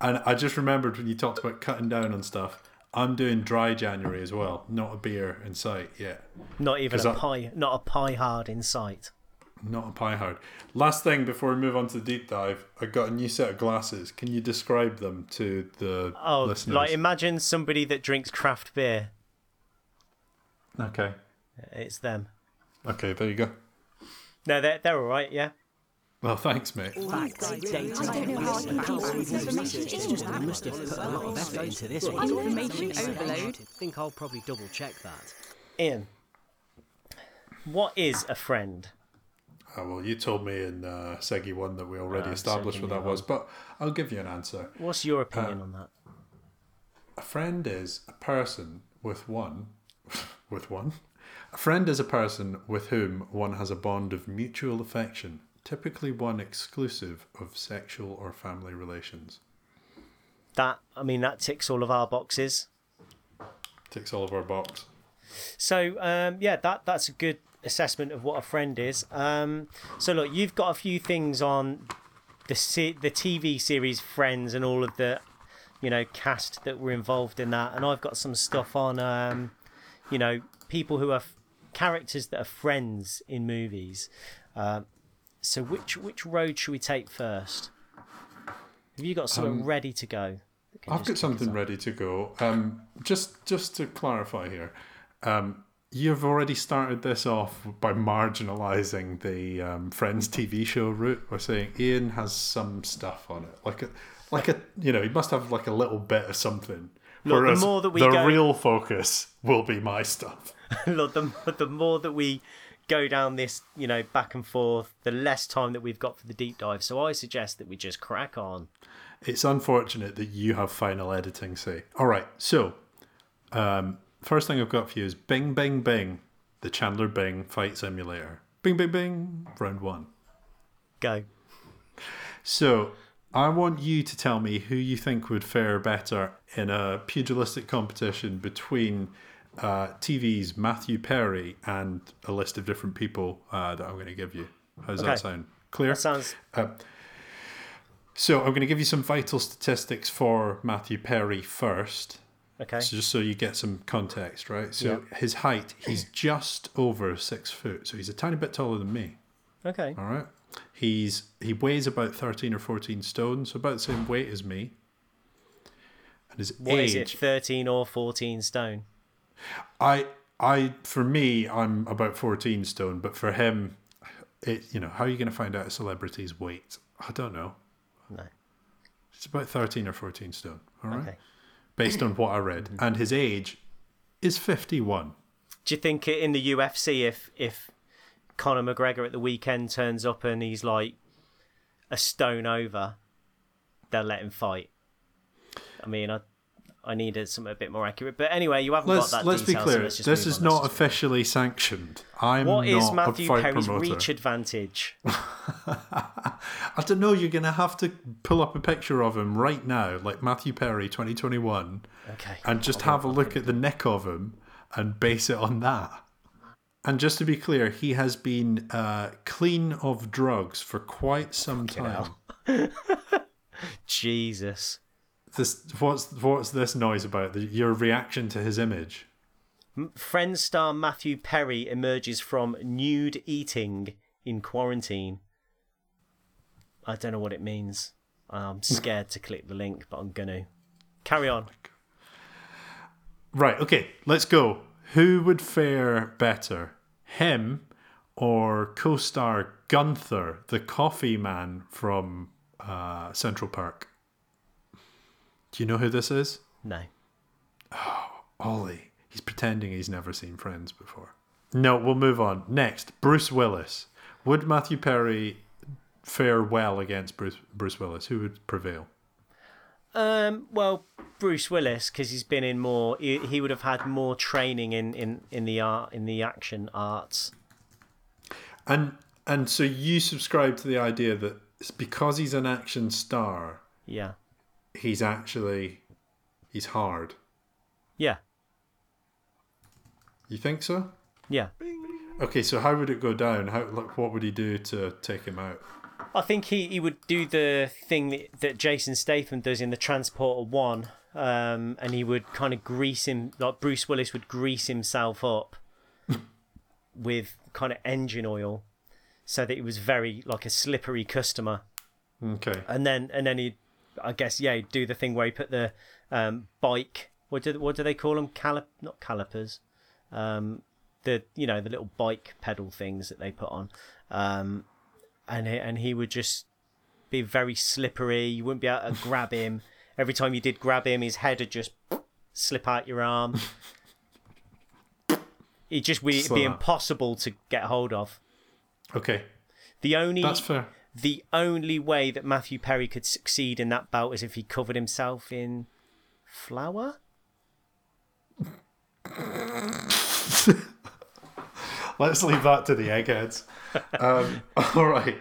And I just remembered when you talked about cutting down on stuff. I'm doing dry January as well, not a beer in sight yet. Not even a I, pie, not a pie hard in sight. Not a pie hard. Last thing before we move on to the deep dive, I got a new set of glasses. Can you describe them to the Oh, listeners? like imagine somebody that drinks craft beer. okay. It's them. Okay, there you go. No, they're they're all right. Yeah. Well, thanks, mate. Facts, data, I must have put a lot of effort into this one. Information overload. I think I'll probably double check that. Ian, what is a friend? Oh, well, you told me in uh, Segi 1 that we already Ah, established what that was, but I'll give you an answer. What's your opinion on that? A friend is a person with one, [LAUGHS] with one. A friend is a person with whom one has a bond of mutual affection, typically one exclusive of sexual or family relations. That I mean, that ticks all of our boxes. Ticks all of our box. So um, yeah, that that's a good assessment of what a friend is. Um, so look, you've got a few things on the se- the TV series Friends and all of the you know cast that were involved in that, and I've got some stuff on um, you know people who are f- characters that are friends in movies. Um, so which which road should we take first? Have you got something ready to go? I've got something ready to go. Um, just just to clarify here, um, you've already started this off by marginalising the um, Friends TV show route by saying Ian has some stuff on it, like a like a you know he must have like a little bit of something. Look, the more that we the go- real focus will be my stuff. [LAUGHS] Look, the, the more that we go down this, you know, back and forth, the less time that we've got for the deep dive. So I suggest that we just crack on. It's unfortunate that you have final editing say. All right, so um, first thing I've got for you is Bing Bing Bing, the Chandler Bing fight simulator. Bing Bing Bing, round one. Go. So I want you to tell me who you think would fare better in a pugilistic competition between uh, TV's Matthew Perry and a list of different people uh, that I'm going to give you. How's Okay. that sound? Clear? That sounds So I'm going to give you some vital statistics for Matthew Perry first. okay. So just so you get some context, right? So his height, he's just over six foot. So he's a tiny bit taller than me. Okay. All right. He's he weighs about thirteen or fourteen stone, so about the same weight as me. And his What is age, it, 13 or 14 stone? I I for me, I'm about fourteen stone, but for him, it you know how are you going to find out a celebrity's weight? I don't know. No. It's about thirteen or fourteen stone. All right, Okay. based on what I read, mm-hmm. and his age is fifty-one. Do you think in the UFC, if if Conor McGregor at the weekend turns up and he's like a stone over, they'll let him fight? I mean, I I needed something a bit more accurate. But anyway, you haven't Let's got that let's be detail, so clear. let's this is not officially sanctioned. I'm What not is a Matthew fight Perry's promoter. reach advantage? [LAUGHS] I don't know. You're gonna have to pull up a picture of him right now, like Matthew Perry, 2021, Okay. and just have a look at the neck of him and base it on that. And just to be clear, he has been uh, clean of drugs for quite some time. [LAUGHS] Jesus. This what's what's this noise about? The, your reaction to his image? Friends star Matthew Perry emerges from nude eating in quarantine. I don't know what it means. I'm [LAUGHS] scared to click the link, but I'm gonna. Carry on. Right. Okay. Let's go. Who would fare better, him or co-star Gunther, the coffee man from uh, Central Park? Do you know who this is? No. Oh, Ollie. He's pretending he's never seen Friends before. No, we'll move on. Next, Bruce Willis. Would Matthew Perry fare well against Bruce Bruce Willis? Who would prevail? Um, well, Bruce Willis, because he's been in more. He, he would have had more training in, in, in the art in the action arts. And and so you subscribe to the idea that it's because he's an action star, Yeah, he's actually he's hard. yeah, You think so? yeah. Okay, so how would it go down? How like what would he do to take him out? I think he, he would do the thing that, that Jason Statham does in the Transporter One, um, and he would kind of grease him like Bruce Willis would grease himself up [LAUGHS] with kind of engine oil, so that he was very like a slippery customer. Okay. and then and then he i guess yeah do the thing where you put the um bike what do what do they call them calip not calipers um the you know the little bike pedal things that they put on. Um and he, and he would just be very slippery. You wouldn't be able to grab him. Every time you did grab him his head would just slip out your arm. It just it'd be impossible to get hold of. Okay. the only That's fair. The only way that Matthew Perry could succeed in that bout is if he covered himself in flour. [LAUGHS] Let's leave that to the eggheads. Um, [LAUGHS] all right.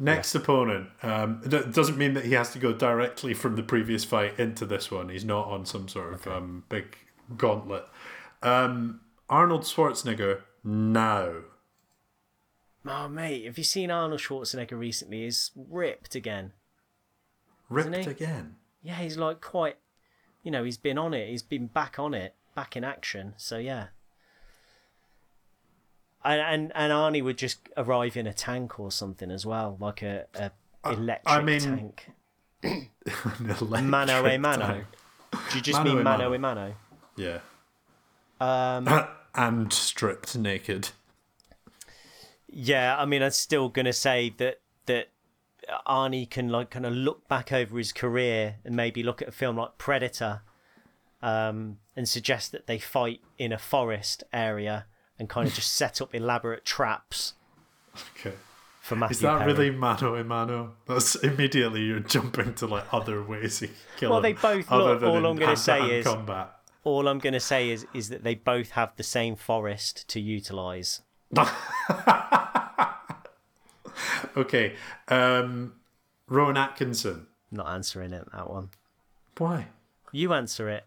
Next opponent. Um, it doesn't mean that he has to go directly from the previous fight into this one. He's not on some sort of um, big gauntlet. Um, Arnold Schwarzenegger now. Oh mate, have you seen Arnold Schwarzenegger recently? He's ripped again. Ripped again. Yeah, he's like quite. You know, he's been on it. He's been back on it, back in action. So yeah. And and, and Arnie would just arrive in a tank or something as well, like a, a electric mean, tank. [COUGHS] An Mano a mano. tank. Do you just Mano mean mano mano. a mano? Yeah. Um, [COUGHS] and stripped naked. Yeah, I mean, I'm still gonna say that that Arnie can like kind of look back over his career and maybe look at a film like Predator, um, and suggest that they fight in a forest area and kind of just [LAUGHS] set up elaborate traps Okay. for Matthew. Is that Perry. really mano a mano? That's immediately you're jumping to like other ways he kill Well, they both look- all I'm gonna say is- combat. All I'm gonna say is is that they both have the same forest to utilize. [LAUGHS] Okay. Um, Rowan Atkinson. Not answering it that one. Why? You answer it.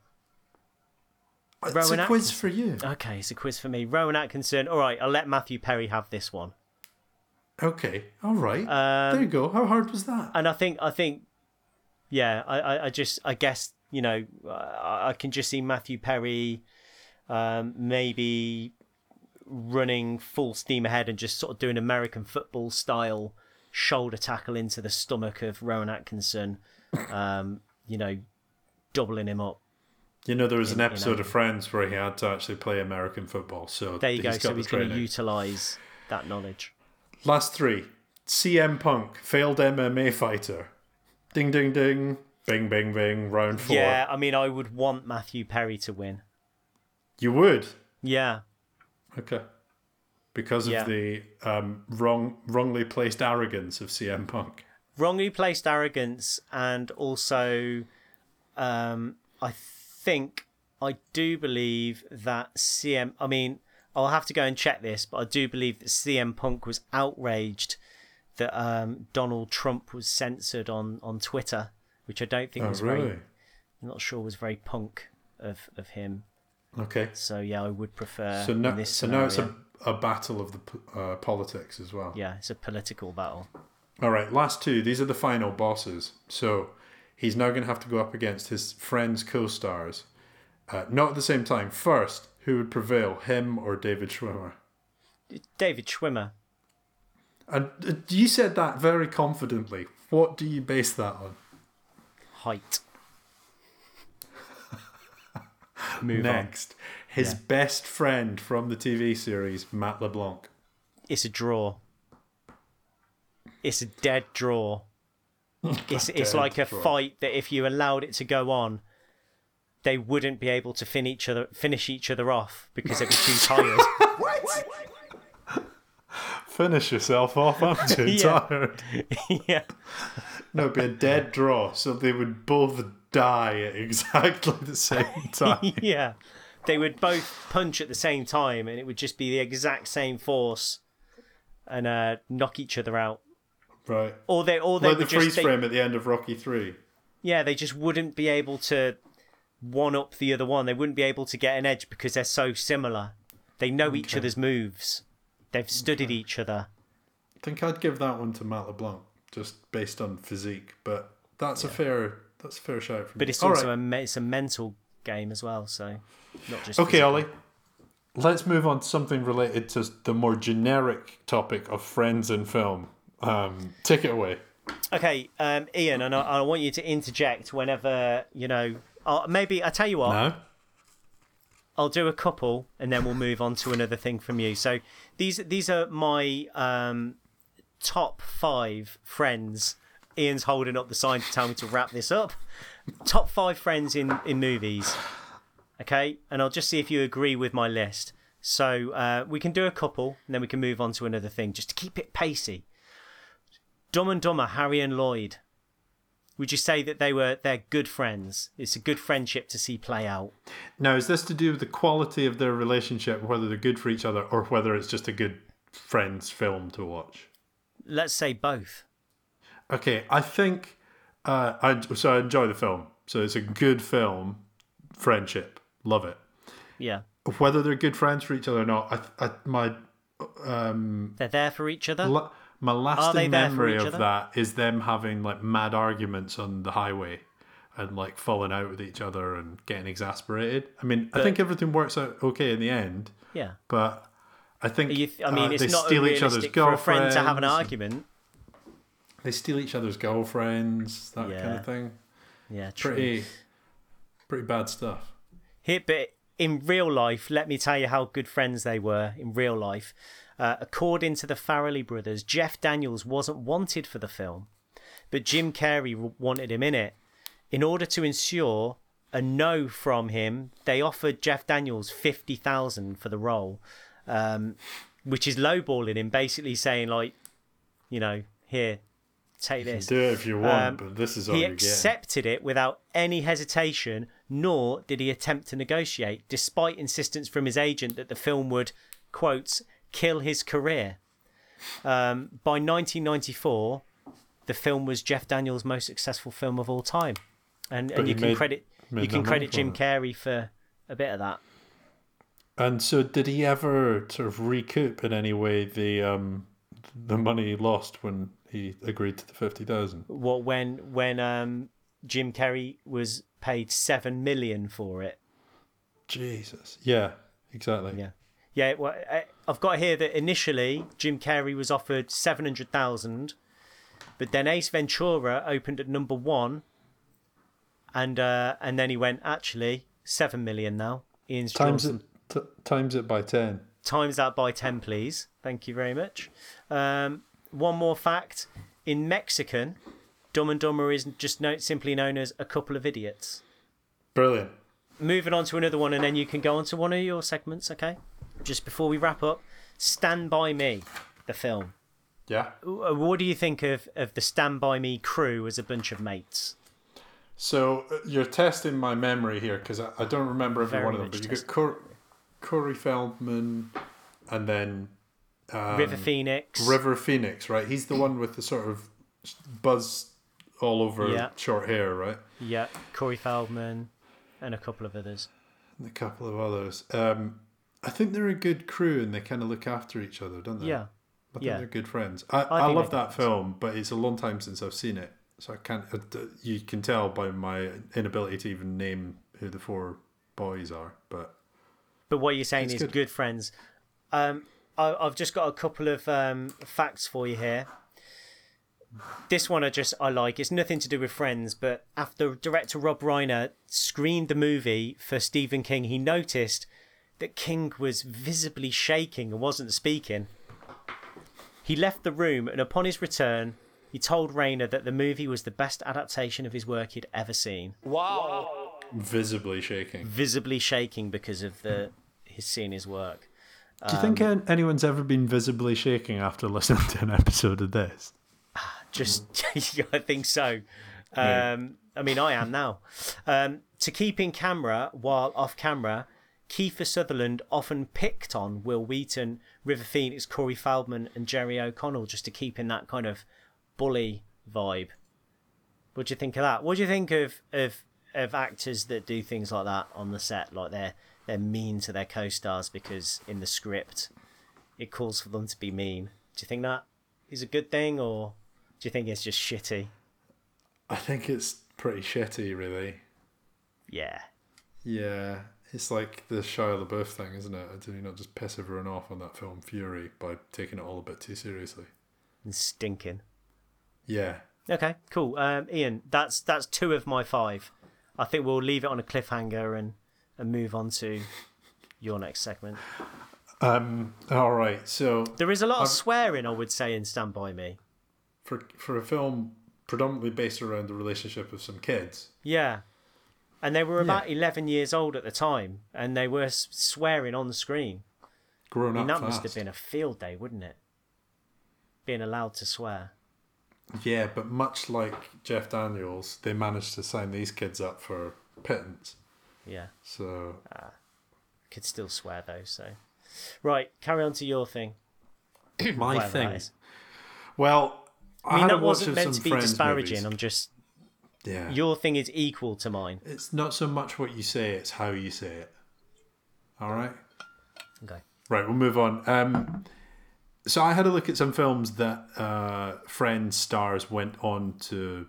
It's Rowan a quiz for you. Okay, it's a quiz for me. Rowan Atkinson. All right, I'll let Matthew Perry have this one. Okay. All right. Um, there you go. How hard was that? and I think I think yeah I, I, I just I guess you know I, I can just see Matthew Perry um, maybe running full steam ahead and just sort of doing American football style shoulder tackle into the stomach of Rowan Atkinson um, you know doubling him up You know, there was an in- in episode of Friends where he had to actually play American football. So there you go he's so he's going to utilize that knowledge Last three. CM Punk, failed MMA fighter. Ding, ding, ding. Bing, bing, bing. Round four. yeah I mean I would want Matthew Perry to win You would. yeah Okay. Because of Yeah. the um, wrong, wrongly placed arrogance of CM Punk. wrongly placed arrogance and also um i think i do believe that cm i mean i'll have to go and check this but i do believe that cm punk was outraged that um donald trump was censored on on twitter which i don't think Oh, was really? very i'm not sure was very punk of of him Okay. so yeah i would prefer So, no, so now it's a, a battle of the uh, politics as well. yeah it's a political battle All right, last two. These are the final bosses. So he's now going to have to go up against his friends' co-stars, uh, not at the same time. First, who would prevail, him or David Schwimmer? david schwimmer And uh, you said that very confidently. What do you base that on? height Move on. Next, his best friend from the TV series, Matt LeBlanc. it's a draw. It's a dead draw. [LAUGHS] It's it's like a draw. fight that if you allowed it to go on, they wouldn't be able to fin each other finish each other off because they'd be too [LAUGHS] tired. Finish yourself off. I'm too [LAUGHS] Yeah. tired. yeah. No, it'd be a dead draw, so they would both die at exactly the same [LAUGHS] time. yeah. They would both punch at the same time, and it would just be the exact same force, and uh, knock each other out. right. Or they, or they Like the would just, freeze they- frame at the end of Rocky Three. yeah, they just wouldn't be able to one up the other one. They wouldn't be able to get an edge because they're so similar. They know each other's moves. They've studied each other. I think I'd give that one to Matt LeBlanc, just based on physique. But that's a fair that's a fair shout from But me. it's All also right. a me- it's a mental game as well. So not just Okay, physical. Ollie. Let's move on to something related to the more generic topic of friends in film. Um, take it away. Okay, um, Ian, and I, I want you to interject whenever you know. I'll, maybe I tell you what. Now, I'll do a couple, and then we'll move on to another thing from you. So these these are my um, top five friends. Ian's holding up the sign to tell me to wrap this up. Top five friends in in movies. Okay, and I'll just see if you agree with my list. So uh, we can do a couple, and then we can move on to another thing, just to keep it pacey. Dumb and Dumber, Harry and Lloyd. Would you say that they were they're good friends? It's a good friendship to see play out. now is this to do with the quality of their relationship, whether they're good for each other, or whether it's just a good friends film to watch? Let's say both. Okay, I think uh, I so I enjoy the film. So it's a good film, friendship, love it. Yeah. Whether they're good friends for each other or not, I, I my um They're there for each other. la- my lasting memory of other? that is them having like mad arguments on the highway and like falling out with each other and getting exasperated. I mean, I think everything works out okay in the end, yeah. but I think th- I mean, uh, it's they not steal each other's unrealistic for a friend to have an argument. They steal each other's girlfriends, that kind of thing. Yeah, true. Pretty, pretty bad stuff. Here, but in real life, let me tell you how good friends they were in real life. Uh, according to the Farrelly brothers, Jeff Daniels wasn't wanted for the film, but Jim Carrey wanted him in it. In order to ensure a no from him, they offered Jeff Daniels fifty thousand for the role, um, which is lowballing him, basically saying like, you know, here, take this. Do it if you want, Um, but this is all he accepted it without any hesitation, nor did he attempt to negotiate, despite insistence from his agent that the film would, quotes, kill his career. Um, by 1994, the film was Jeff Daniels' most successful film of all time, and, and you can made- credit made you can credit Jim it. Carrey for a bit of that. And so, did he ever sort of recoup in any way the um, the money he lost when he agreed to the fifty thousand? What when when um, Jim Carrey was paid seven million for it. Jesus. Yeah, exactly. Yeah. Yeah, well, I've got here that initially Jim Carrey was offered 700,000, but then Ace Ventura opened at number 1 and uh, and then he went actually 7 million now. Ian's Times it t- times it by ten. times that by 10 please thank you very much um, one more fact in mexican dumb and dumber is just no, simply known as a couple of idiots Brilliant. moving on to another one and then you can go on to one of your segments okay just before we wrap up stand by me the film Yeah. Uh, what do you think of, of the stand by me crew as a bunch of mates So uh, you're testing my memory here because I, I don't remember every Very one of them. But you testing. got Cor- Corey Feldman, and then river phoenix River Phoenix, right? He's the one with the sort of buzz all over Yeah. short hair, right? yeah corey feldman and a couple of others And a couple of others. Um, I think they're a good crew and they kind of look after each other, don't they? yeah I think yeah. they're good friends. I, I, think love that film, but it's a long time since I've seen it, so I can't. uh, You can tell by my inability to even name who the four boys are. But But what you're saying is good. good, friends. Um, I, I've just got a couple of um, facts for you here. This one I just I like. It's nothing to do with Friends, but after director Rob Reiner screened the movie for Stephen King, he noticed that King was visibly shaking and wasn't speaking. He left the room, and upon his return, he told Reiner that the movie was the best adaptation of his work he'd ever seen. Wow! Visibly shaking. visibly shaking because of the his seeing his work. Do you think an- anyone's ever been visibly shaking after listening to an episode of this? Just, [LAUGHS] I think so. Um, I mean, I am now. Um, to keep in camera while off camera, Kiefer Sutherland often picked on Wil Wheaton, River Phoenix, Corey Feldman, and Jerry O'Connell just to keep in that kind of bully vibe. What do you think of that? What do you think of of of actors that do things like that on the set, like they're they're mean to their co-stars because in the script it calls for them to be mean? Do you think that is a good thing, or do you think it's just shitty? I think it's pretty shitty, really. Yeah, Yeah, it's like the Shia LaBeouf thing, isn't it? Did he not just piss everyone off on that film Fury by taking it all a bit too seriously? and stinking. Yeah. Okay, cool. Um, Ian, that's that's two of my five. I think we'll leave it on a cliffhanger and and move on to your next segment. Um. All right. So There is a lot of I've- swearing, I would say, in Stand By Me. for for a film predominantly based around the relationship of some kids, Yeah. And they were Yeah. about 11 years old at the time, and they were swearing on the screen. grown I mean, up that must have been a field day, wouldn't it? Being allowed to swear. Yeah, but much like Jeff Daniels, they managed to sign these kids up for pittance. Yeah. So Could still swear, though, so. Right, carry on to your thing. [CLEARS THROAT] my whatever thing. Well, I, I mean, that wasn't meant to be Friends disparaging. movies. I'm just. Yeah. Your thing is equal to mine. It's not so much what you say; it's how you say it. All right. Okay. Right, we'll move on. Um, so I had a look at some films that uh, Friends stars went on to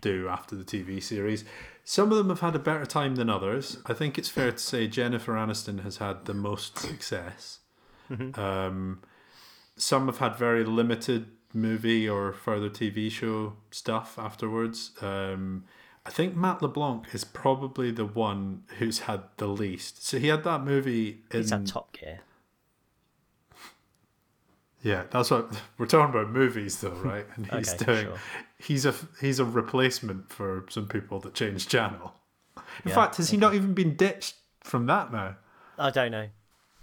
do after the TV series. Some of them have had a better time than others. I think it's fair to say Jennifer Aniston has had the most success. Um, some have had very limited movie or further TV show stuff afterwards. Um, I think Matt LeBlanc is probably the one who's had the least. So he had that movie in It's at Top Gear. yeah, that's what [LAUGHS] we're talking about movies though, right? And he's Okay, doing sure. He's a he's a replacement for some people that change channel. In Yeah, fact, has he not even been ditched from that now? I don't know.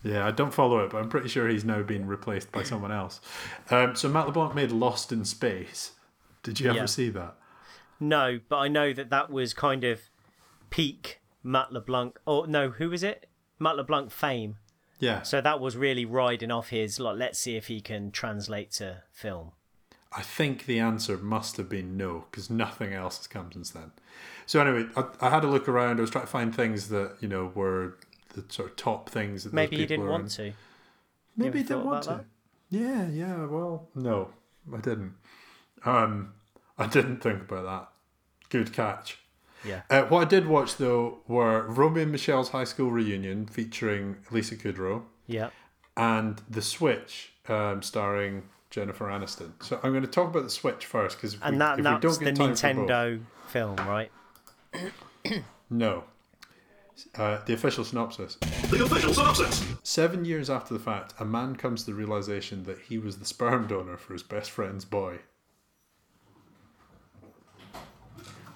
Yeah, I don't follow it, but I'm pretty sure he's now been replaced by someone else. Um, so Matt LeBlanc made Lost in Space. Did you ever Yeah. see that? No, but I know that that was kind of peak Matt LeBlanc. Or no, who was it? Matt LeBlanc fame. Yeah, So that was really riding off his like. Let's see if he can translate to film. I think the answer must have been no, because nothing else has come since then. So anyway, I, I had a look around. I was trying to find things that you know were the sort of top things that Maybe people didn't want in. to. Maybe he didn't want to. about Yeah, yeah. Well, no, I didn't. Um, I didn't think about that. Good catch. Yeah. Uh, what I did watch though were Romy and Michele's high school reunion featuring Lisa Kudrow Yeah. and The Switch, um, starring Jennifer Aniston. So I'm going to talk about The Switch first because And that if we don't the get time for both- Nintendo film, right? no. Uh, the official synopsis. The official synopsis. Seven years after the fact, a man comes to the realization that he was the sperm donor for his best friend's boy.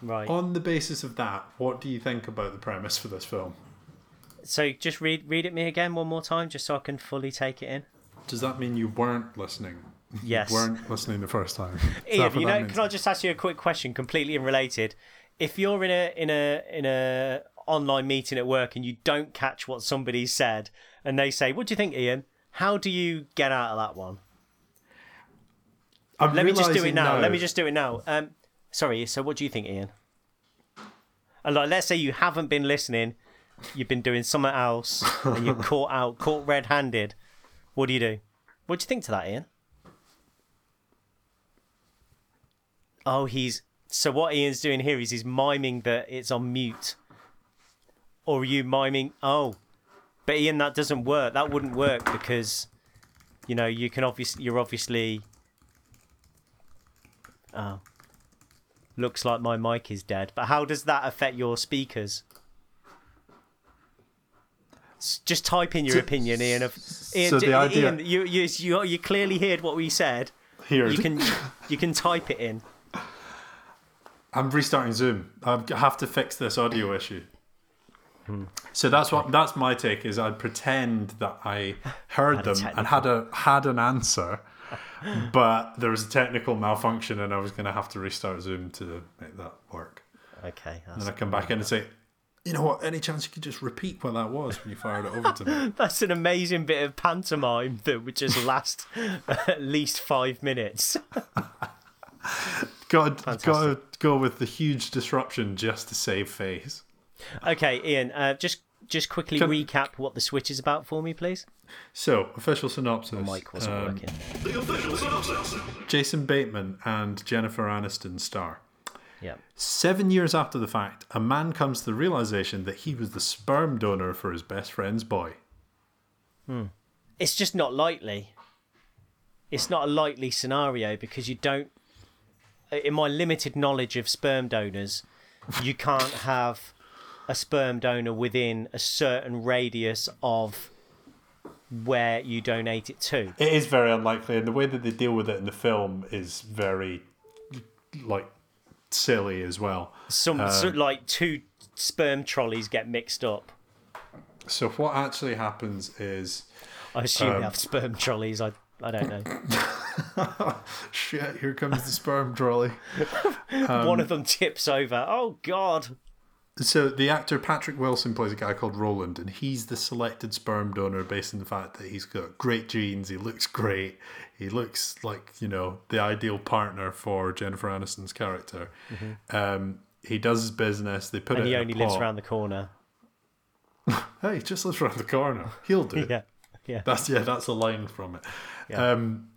Right. On the basis of that, what do you think about the premise for this film? So just read read it me again one more time, just so I can fully take it in. Does that mean you weren't listening? Yes. weren't listening the first time? [LAUGHS] Ian, you know, means? can I just ask you a quick question, completely unrelated? If you're in a in a in a online meeting at work and you don't catch what somebody said, and they say, "What do you think, Ian?" How do you get out of that one? I'm Let me just do it now. Let me just do it now. Um, sorry. So, what do you think, Ian? And like, let's say you haven't been listening, you've been doing something else, and you're [LAUGHS] caught out, caught red-handed. What do you do? What do you think to that, Ian? Oh, he's so what Ian's doing here is he's miming that it's on mute. Or are you miming? Oh, but Ian, that doesn't work. That wouldn't work because, you know, you can obviously you're obviously. Oh. Looks like my mic is dead. But how does that affect your speakers? Just type in your So- opinion, Ian. Of Ian, so the idea- Ian you, you you you clearly heard what we said. Here, You can [LAUGHS] you can type it in. I'm restarting Zoom. I have to fix this audio issue. So that's what that's my take is I'd pretend that I heard them and had a had an answer, but there was a technical malfunction and I was going to have to restart Zoom to make that work. Okay. And then I come back in and say, you know what? Any chance you could just repeat what that was when you fired it over to me? [LAUGHS] that's an amazing bit of pantomime that would just last [LAUGHS] at least five minutes. [LAUGHS] Got got to go with the huge disruption just to save face. Okay, Ian, uh, just just quickly Can- recap what the Switch is about for me, please. So, official synopsis. Mike wasn't Um, working. The official synopsis. Jason Bateman and Jennifer Aniston star. Yeah. Seven years after the fact, a man comes to the realization that he was the sperm donor for his best friend's boy. Hmm. It's just not likely. It's not a likely scenario because you don't. In my limited knowledge of sperm donors, you can't have a sperm donor within a certain radius of where you donate it to. It is very unlikely, and the way that they deal with it in the film is very, like, silly as well. Some so, like two sperm trolleys get mixed up. So what actually happens is, I assume Um, they have sperm trolleys. I I don't know. [LAUGHS] shit, here comes the sperm trolley. Um, [LAUGHS] One of them tips over. Oh God! So the actor Patrick Wilson plays a guy called Roland, and he's the selected sperm donor based on the fact that he's got great genes. He looks great. He looks like you know the ideal partner for Jennifer Aniston's character. Um, he does his business. They put Mm-hmm. And it. he only lives around the corner. [LAUGHS] Hey, he just lives around the corner. He'll do. Yeah, yeah. That's yeah, that's a line from it. Um,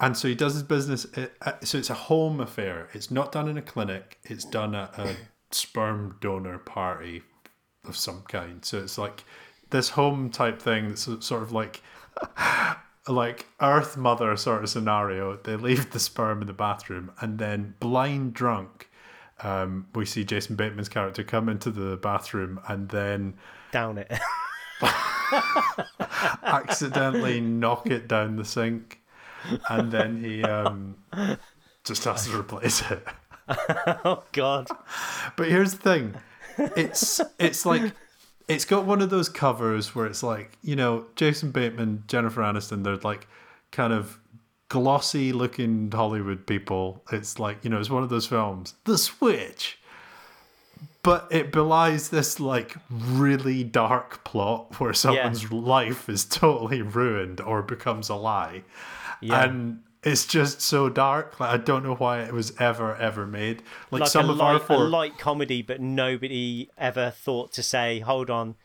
and so he does his business. It, uh, so it's a home affair. It's not done in a clinic. It's done at a sperm donor party of some kind. So it's like this home type thing. That's sort of like [LAUGHS] like Earth Mother sort of scenario. They leave the sperm in the bathroom, and then blind drunk. Um, we see Jason Bateman's character come into the bathroom and then Down it. [LAUGHS] [LAUGHS] accidentally knock it down the sink, and then he um, just has to replace it. [LAUGHS] oh God! But here's the thing: it's it's like it's got one of those covers where it's like you know Jason Bateman, Jennifer Aniston. They're like kind of glossy looking Hollywood people. It's like you know it's one of those films, The Switch. But it belies this like really dark plot where someone's life is totally ruined or becomes a lie. Yeah. And it's just so dark. Like I don't know why it was ever ever made. Like, Like some of our light, a light comedy, but nobody ever thought to say, "Hold on,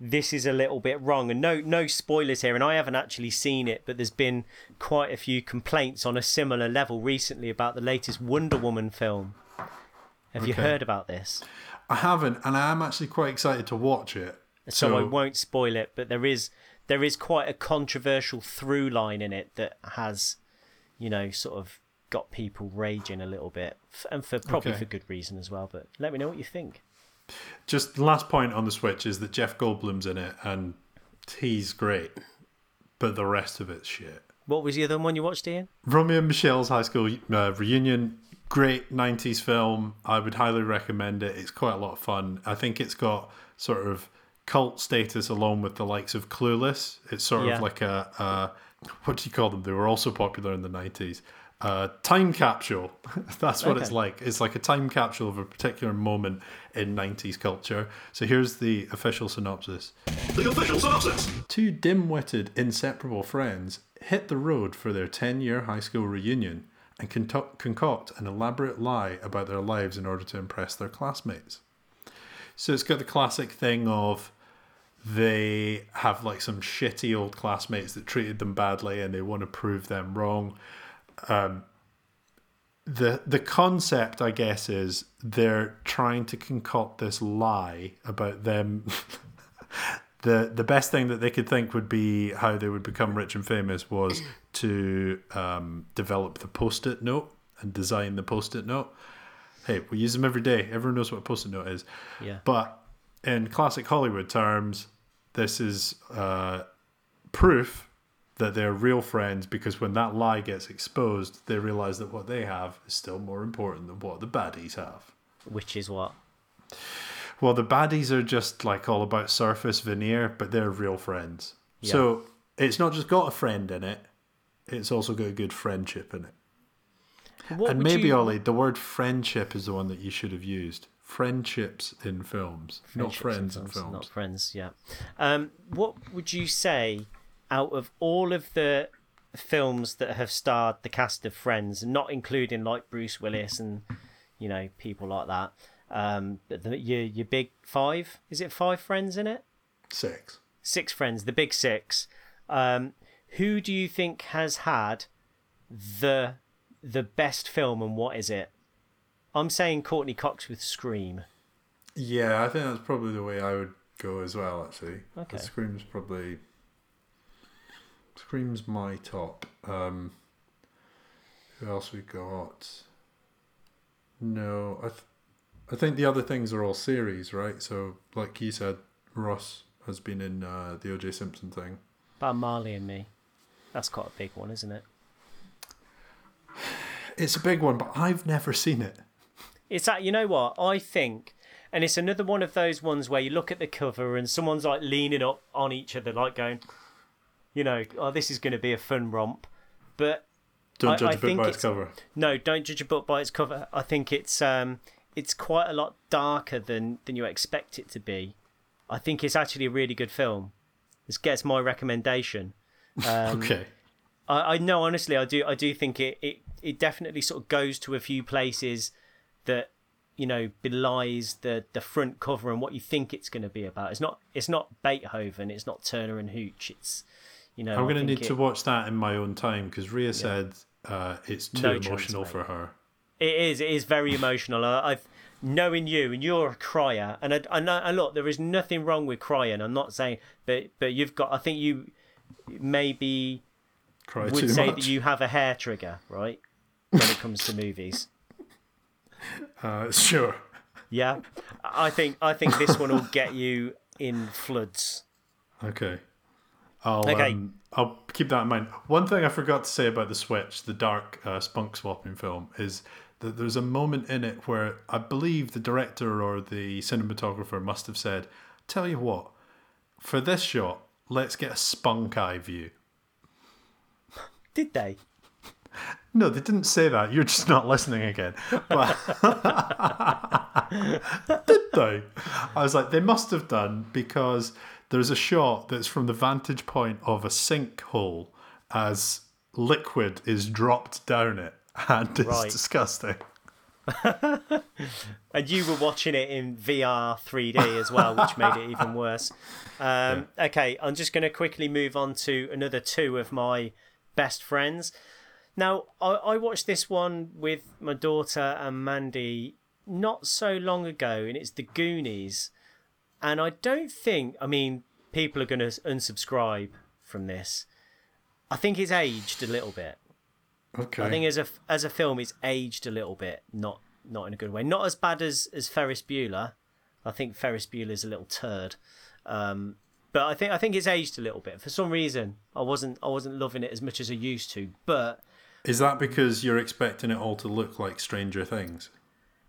this is a little bit wrong." And no, no spoilers here. And I haven't actually seen it, but there's been quite a few complaints on a similar level recently about the latest Wonder Woman film. Have you heard about this? I haven't, and I am actually quite excited to watch it. so, I won't spoil it, but there is there is quite a controversial through line in it that has, you know, sort of got people raging a little bit, and for probably Okay. for good reason as well. But let me know what you think. Just the last point on the Switch is that Jeff Goldblum's in it, and he's great, but the rest of it's shit. What was the other one you watched, Ian? Romy and Michele's high school uh, reunion, great 90s film. I would highly recommend it. It's quite a lot of fun. I think it's got sort of cult status along with the likes of Clueless. It's sort Yeah. of like a, a what do you call them? They were also popular in the 90s. Uh, time capsule. [LAUGHS] That's what it's like. It's like a time capsule of a particular moment in 90s culture. So here's the official synopsis. The official synopsis. Two dim witted, inseparable friends hit the road for their 10 year high school reunion and concoct an elaborate lie about their lives in order to impress their classmates. So it's got the classic thing of they have like some shitty old classmates that treated them badly and they want to prove them wrong. Um, the the concept, I guess, is they're trying to concoct this lie about them [LAUGHS] the the best thing that they could think would be how they would become rich and famous was [CLEARS THROAT] to um, develop the post-it note and design the post-it note. Hey, we use them every day. Everyone knows what a post-it note is. Yeah. But in classic Hollywood terms, this is uh, proof that they're real friends because when that lie gets exposed, they realize that what they have is still more important than what the baddies have. Which is what? Well, the baddies are just like all about surface veneer, but they're real friends. So it's not just got a friend in it; it's also got a good friendship in it. What and maybe you- Ollie, the word friendship is the one that you should have used. Friendships in films, not friends in and films. Not friends, yeah. Um, what would you say out of all of the films that have starred the cast of Friends, not including like Bruce Willis and you know people like that? Um, the, your your big five is it five friends in it? Six. Six friends, the big six. Um, who do you think has had the the best film and what is it? I'm saying Courteney Cox with Scream. Yeah, I think that's probably the way I would go as well. Actually, Okay. Scream's probably Scream's my top. Um, who else we got? No, I, th- I think the other things are all series, right? So, like you said, Ross has been in uh, the O.J. Simpson thing. About Marley and Me. That's quite a big one, isn't it? It's a big one, but I've never seen it. It's that you know what I think, and it's another one of those ones where you look at the cover and someone's like leaning up on each other, like going, you know, oh, this is going to be a fun romp. But Don't I- judge I a book by its it's- cover. no, don't judge a book by its cover. I think it's um, it's quite a lot darker than than you expect it to be. I think it's actually a really good film. This gets my recommendation. [LAUGHS] Um, okay. I, I know honestly I do I do think it, it it definitely sort of goes to a few places that you know belies the the front cover and what you think it's going to be about. It's not it's not Beethoven, it's not Turner and Hooch. It's you know I'm going to need it, to watch that in my own time because Ria said uh, it's too No emotional for her. It is it is very emotional. I, I've knowing you and you're a crier and I, I know and look there is nothing wrong with crying. I'm not saying but but you've got I think you maybe Cry would say much. that you have a hair trigger right when it comes to movies. Uh, sure. Yeah, I think I think this one will get you in floods. Okay. I'll Okay. Um, I'll keep that in mind. One thing I forgot to say about the Switch, the dark uh, spunk swapping film, is that there's a moment in it where I believe the director or the cinematographer must have said, "Tell you what, for this shot, let's get a spunk eye view." [LAUGHS] Did they? No, they didn't say that. You're just not listening again. But [LAUGHS] did they? I was like, they must have done because there's a shot that's from the vantage point of a sinkhole as liquid is dropped down it, and it's Right. disgusting. [LAUGHS] And you were watching it in VR 3D as well, which made it even worse. Um, Okay, I'm just going to quickly move on to another two of my best friends. Now, I, I watched this one with my daughter and Mandy not so long ago, and it's The Goonies. And I don't think, I mean, people are going to unsubscribe from this. I think it's aged a little bit. Okay. I think as a as a film, it's aged a little bit, not not in a good way. Not as bad as as Ferris Bueller. I think Ferris Bueller's a little turd, um, but I think I think it's aged a little bit. For some reason, I wasn't I wasn't loving it as much as I used to. But Is that because you're expecting it all to look like Stranger Things?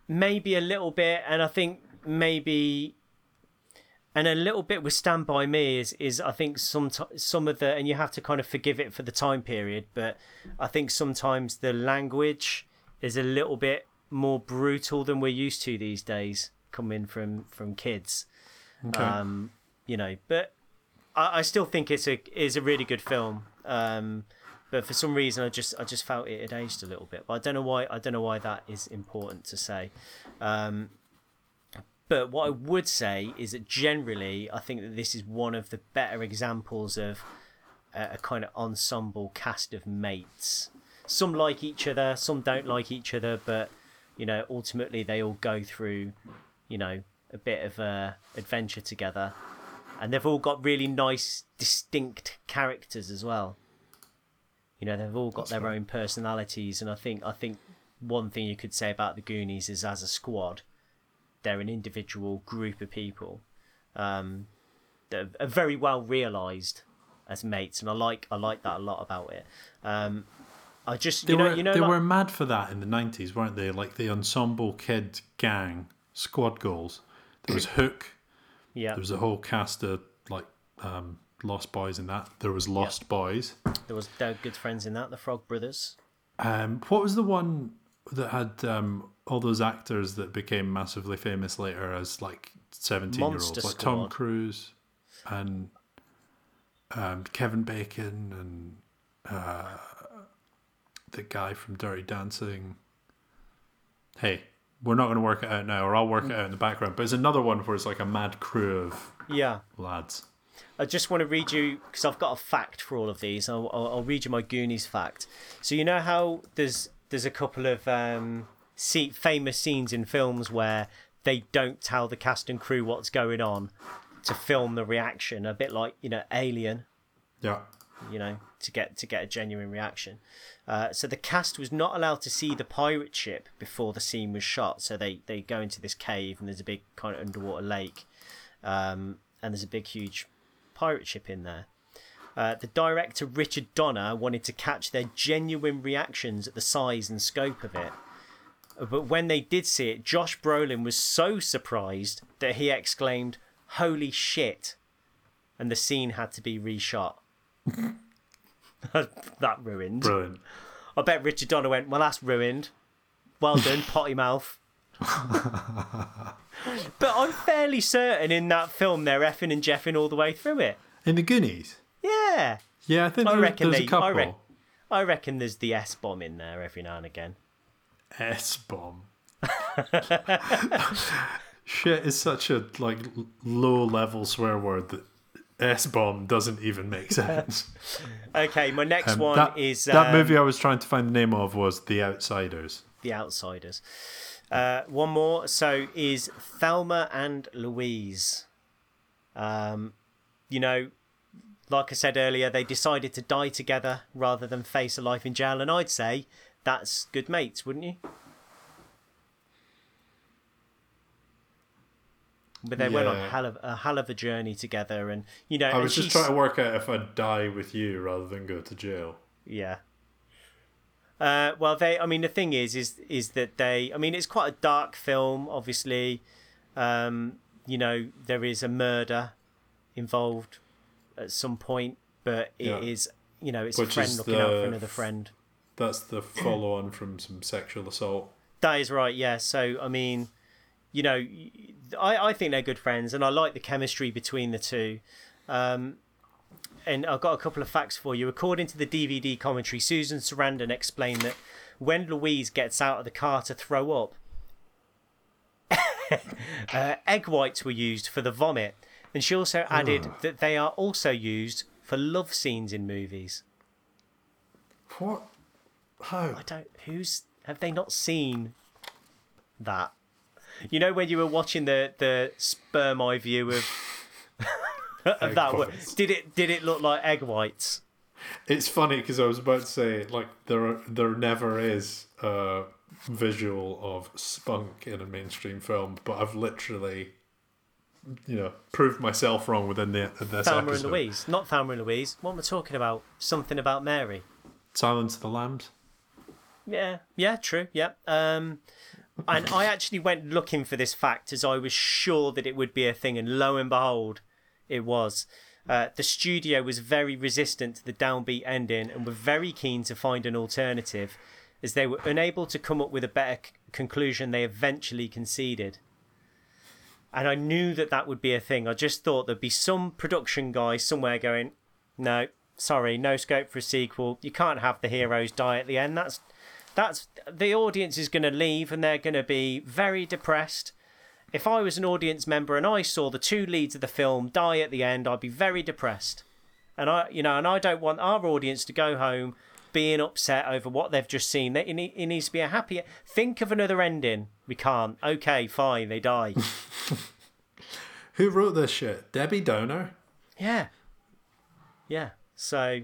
maybe a little bit, and I think maybe. And a little bit with Stand By Me is, is I think some some of the and you have to kind of forgive it for the time period, but I think sometimes the language is a little bit more brutal than we're used to these days, coming from from kids. Okay. Um, you know, but I, I still think it's a is a really good film. Um, but for some reason, I just I just felt it had aged a little bit. But I don't know why. I don't know why that is important to say. Um, but what I would say is that generally, I think that this is one of the better examples of a, a kind of ensemble cast of mates. Some like each other, some don't like each other, but you know, ultimately they all go through, you know, a bit of a adventure together, and they've all got really nice, distinct characters as well. You know, they've all got their own personalities, and I think I think one thing you could say about the Goonies is as a squad, they're an individual group of people um, that are very well realised as mates, and I like I like that a lot about it. Um, I just They you know were you know they like- were mad for that in the nineties, weren't they? Like the ensemble kid gang squad goals. there was Hook. Yeah, There was a whole cast of like um, Lost Boys in that. There was Lost Boys. there was good friends in that, the Frog Brothers. Um, what was the one that had um, all those actors that became massively famous later as like seventeen year olds, like Tom Cruise and um, Kevin Bacon and uh, the guy from Dirty Dancing. Hey, we're not going to work it out now, or I'll work it out in the background. But it's another one where it's like a mad crew of Yeah, lads. I just want to read you because I've got a fact for all of these. I'll, I'll, I'll read you my Goonies fact. So you know how there's there's a couple of um, see, famous scenes in films where they don't tell the cast and crew what's going on to film the reaction, a bit like you know Alien. Yeah. you know, to get to get a genuine reaction. Uh, so the cast was not allowed to see the pirate ship before the scene was shot. So they they go into this cave and there's a big kind of underwater lake, um, and there's a big huge pirate ship in there. Uh, the director Richard Donner wanted to catch their genuine reactions at the size and scope of it. But when they did see it, Josh Brolin was so surprised that he exclaimed, "Holy shit!" and the scene had to be reshot. [LAUGHS] that ruined. Brilliant. I bet Richard Donner went, Well, that's ruined. Well done, [LAUGHS] potty mouth. but I'm fairly certain in that film they're effing and jeffing all the way through it. In the Goonies. Yeah. Yeah, I think I there, reckon there's they. a couple. I, rec- I reckon there's the S bomb in there every now and again. S bomb. Shit is such a like low level swear word that S bomb doesn't even make sense. Okay, my next Um, one that, is that um, movie I was trying to find the name of was The Outsiders. The Outsiders. Uh, one more. So is Thelma and Louise. Um, you know, like I said earlier, they decided to die together rather than face a life in jail, and I'd say that's good mates, wouldn't you? But they went on Yeah. hell of a hell of a journey together, and you know, I was just she's- trying to work out if I'd die with you rather than go to jail. Yeah. Uh, well, they. I mean, the thing is, is is that they. I mean, it's quite a dark film. Obviously, um, you know, there is a murder involved at some point, but it is, Yeah. you know, it's Which a friend is looking out for another friend. That's the follow on from some sexual assault. That is right. Yeah. So, I mean, you know, I, I think they're good friends, and I like the chemistry between the two. Um, and I've got a couple of facts for you. According to the DVD commentary, Susan Sarandon explained that when Louise gets out of the car to throw up, [LAUGHS] uh, egg whites were used for the vomit, and she also added that they are also used for love scenes in movies. What? How? I don't. Who's have they not seen that? You know when you were watching the the sperm eye view of [LAUGHS] of that. one. Did it did it look like egg whites? It's funny because I was about to say like there there never is a visual of spunk in a mainstream film, but I've literally, you know, proved myself wrong within the this Thelma and. Louise, not Thelma and Louise. What am I talking about? Something about Mary. Silence of the Lambs. Yeah, yeah, true. Yeah. Um, and I actually went looking for this fact as I was sure that it would be a thing, and lo and behold, it was. Uh, the studio was very resistant to the downbeat ending and were very keen to find an alternative, as they were unable to come up with a better c- conclusion. They eventually conceded. And I knew that that would be a thing. I just thought there'd be some production guy somewhere going, no, sorry, no scope for a sequel. You can't have the heroes die at the end. That's that's the audience is going to leave and they're going to be very depressed. If I was an audience member and I saw the two leads of the film die at the end, I'd be very depressed. And I, you know, and I don't want our audience to go home being upset over what they've just seen. It, it needs to be a happier. Think of another ending. We can't. Okay, fine, they die. [LAUGHS] Who wrote this shit? Debbie Downer. Yeah. Yeah. So,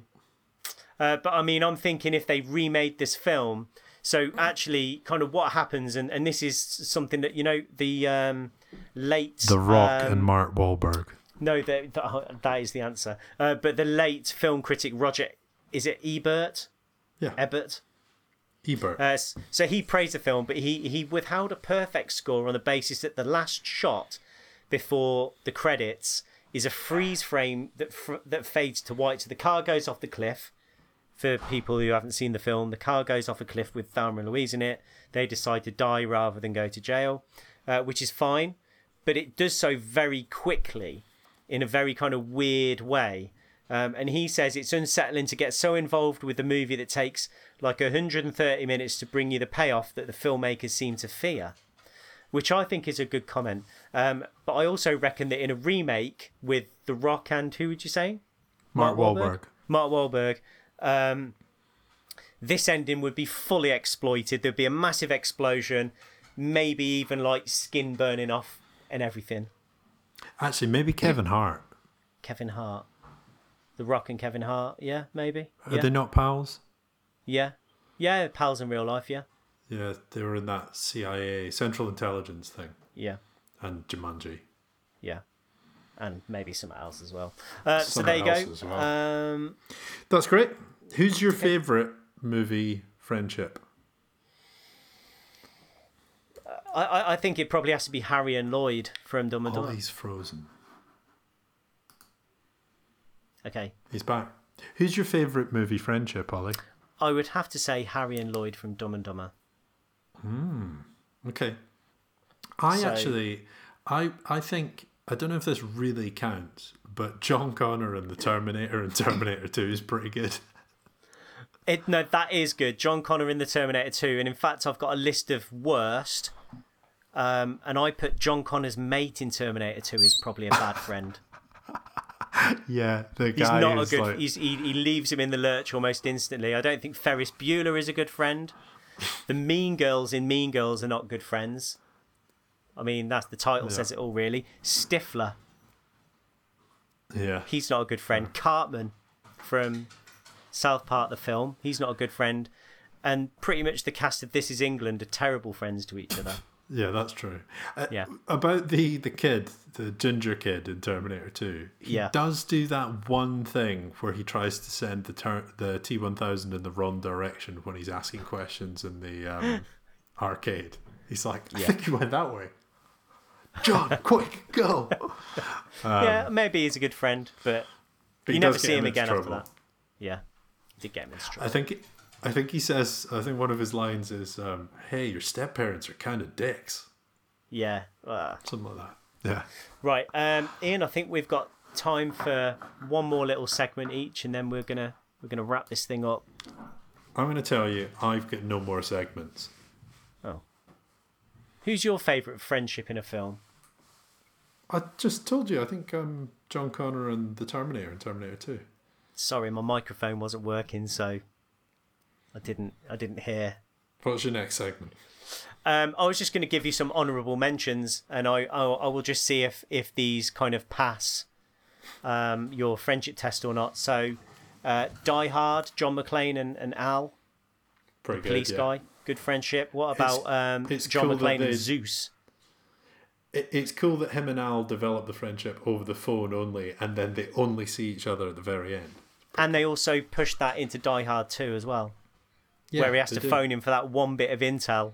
uh, but I mean, I'm thinking if they remade this film, so actually, kind of what happens, and, and this is something that, you know, the um, late. The Rock um, and Mark Wahlberg. No, that, that, that is the answer. Uh, but the late film critic Roger, is it Ebert? Yeah. Ebert? Ebert. Uh, so he praised the film, but he, he withheld a perfect score on the basis that the last shot before the credits is a freeze frame that fr- that fades to white. So the car goes off the cliff. For people who haven't seen the film, the car goes off a cliff with Thelma and Louise in it. They decide to die rather than go to jail, uh, which is fine, but it does so very quickly in a very kind of weird way. Um, and he says it's unsettling to get so involved with the movie that takes like 130 minutes to bring you the payoff that the filmmakers seem to fear, which I think is a good comment. Um, but I also reckon that in a remake with The Rock and who would you say? Mark Wahlberg. Mark Wahlberg. Um, this ending would be fully exploited. There'd be a massive explosion, maybe even like skin burning off and everything. Actually, maybe Kevin Hart. Kevin Hart. The Rock and Kevin Hart. Yeah, maybe. Are Yeah. they not pals? Yeah. Yeah, pals in real life, yeah. Yeah, they were in that CIA Central Intelligence thing Yeah. and Jumanji. Yeah. And maybe something else as well. Uh, so there you go. well. Um, That's great. Who's your favourite movie friendship? I, I I think it probably has to be Harry and Lloyd from Dumb and Dumber. Oh, he's frozen. Okay. He's back. Who's your favourite movie friendship, Ollie? I would have to say Harry and Lloyd from Dumb and Dumber. Hmm. Okay. I So- actually, I I think I don't know if this really counts, but John Connor and the Terminator and Terminator Two is pretty good. [LAUGHS] It, no, that is good. John Connor in the Terminator 2, and in fact, I've got a list of worst. Um, and I put John Connor's mate in Terminator 2 is probably a bad friend. [LAUGHS] Yeah, the He's guy not a good. like, He's, he he leaves him in the lurch almost instantly. I don't think Ferris Bueller is a good friend. The Mean Girls in Mean Girls are not good friends. I mean, that's the title says it all. Really, Stifler, yeah, he's not a good friend. Cartman from South Park, the film, he's not a good friend. And pretty much the cast of This Is England are terrible friends to each other. [COUGHS] yeah, that's true. Uh, Yeah. About the the kid, the ginger kid in Terminator Two, he Yeah. does do that one thing where he tries to send the ter- the T one thousand in the wrong direction when he's asking questions in the um, [LAUGHS] arcade. He's like, I think you went that way. John, [LAUGHS] quick, go! yeah, maybe he's a good friend, but, But you never see him again after that. Yeah, did get him into I think I think he says I think one of his lines is um, "Hey, your step parents are kind of dicks," Yeah. uh, something like that. Yeah. Right, um, Ian. I think we've got time for one more little segment each, and then we're gonna we're gonna wrap this thing up. I'm going to tell you, I've got no more segments. Oh. Who's your favourite friendship in a film? I just told you. I think um, John Connor and the Terminator and Terminator Two. Sorry, my microphone wasn't working, so I didn't I didn't hear. What's your next segment? Um, I was just going to give you some honourable mentions, and I, I I will just see if if these kind of pass um, your friendship test or not. So, uh, Die Hard, John McClane and, and Al, Pretty good. police yeah. guy, good friendship. What about um, it's John cool McClane and Zeus? It, it's cool that him and Al develop the friendship over the phone only, and then they only see each other at the very end. And they also pushed that into Die Hard 2 as well, where he has to do. phone him for that one bit of intel.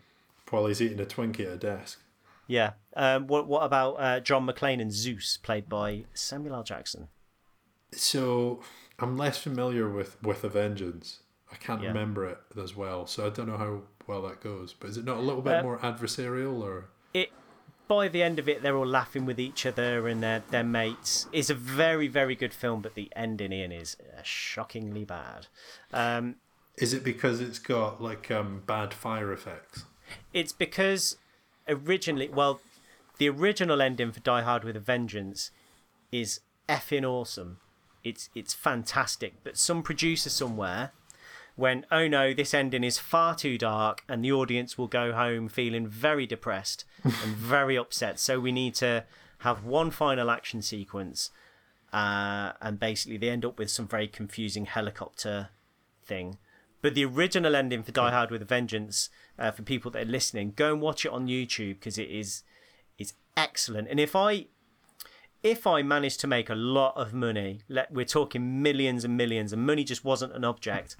while he's eating a Twinkie at a desk. Yeah. Um, what what about uh, John McClane and Zeus, played by Samuel L. Jackson? So I'm less familiar with with A Vengeance. I can't Yeah. remember it as well, so I don't know how well that goes. But is it not a little bit Uh, more adversarial, or it by the end of it they're all laughing with each other and their their mates. It's a very very good film but the ending in is uh, shockingly bad. Um is it because it's got like um, bad fire effects? it's because originally well the original ending for die hard with a vengeance is effing awesome. It's it's fantastic but some producer somewhere went oh no this ending is far too dark and the audience will go home feeling very depressed [LAUGHS] and very upset. So we need to have one final action sequence uh, and basically they end up with some very confusing helicopter thing. But the original ending for Die Hard with a Vengeance, uh, for people that are listening, go and watch it on YouTube because it is it's excellent. And if I if I managed to make a lot of money, let we're talking millions and millions, and money just wasn't an object,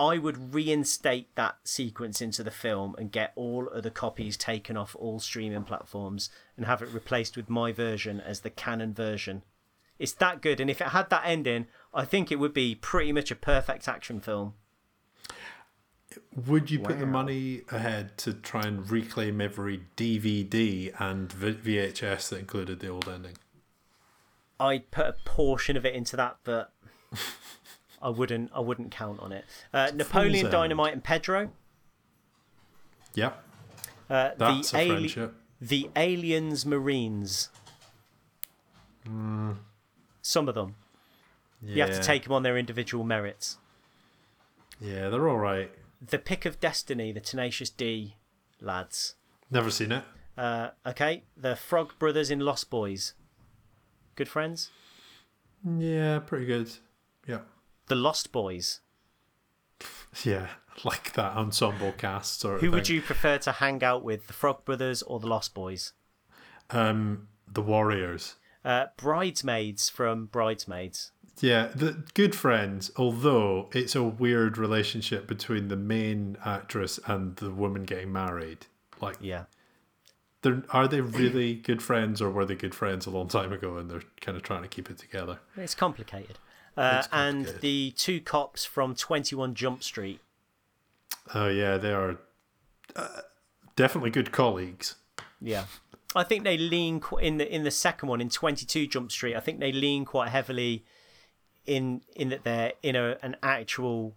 I would reinstate that sequence into the film and get all other copies taken off all streaming platforms and have it replaced with my version as the canon version. It's that good, and if it had that ending, I think it would be pretty much a perfect action film. Would you put the money ahead to try and reclaim every DVD and v- VHS that included the old ending? I'd put a portion of it into that, but [LAUGHS] I wouldn't. I wouldn't count on it. Uh, Napoleon. Dynamite and Pedro. Yep, Uh, that's the a ali- friendship. the Aliens Marines. Some of them. You have to take them on their individual merits. Yeah, they're all right. The Pick of Destiny, the Tenacious D lads. Never seen it. Uh, okay, the Frog Brothers in Lost Boys. Good friends. Yeah, pretty good. Yeah, The Lost Boys. yeah, [LAUGHS] like that ensemble cast sort Who would you prefer to hang out with, the Frog Brothers or the Lost Boys? Um, the Warriors. Uh, Bridesmaids from Bridesmaids. Yeah, the good friends. Although it's a weird relationship between the main actress and the woman getting married. Like, Yeah. they're, are they really good friends, or were they good friends a long time ago, and they're kind of trying to keep it together? It's complicated. Uh, and the two cops from 21 Jump Street. Oh yeah, they are uh, definitely good colleagues. Yeah. I think they lean qu- in the in the second one in 22 Jump Street. I think they lean quite heavily in in that they're in a an actual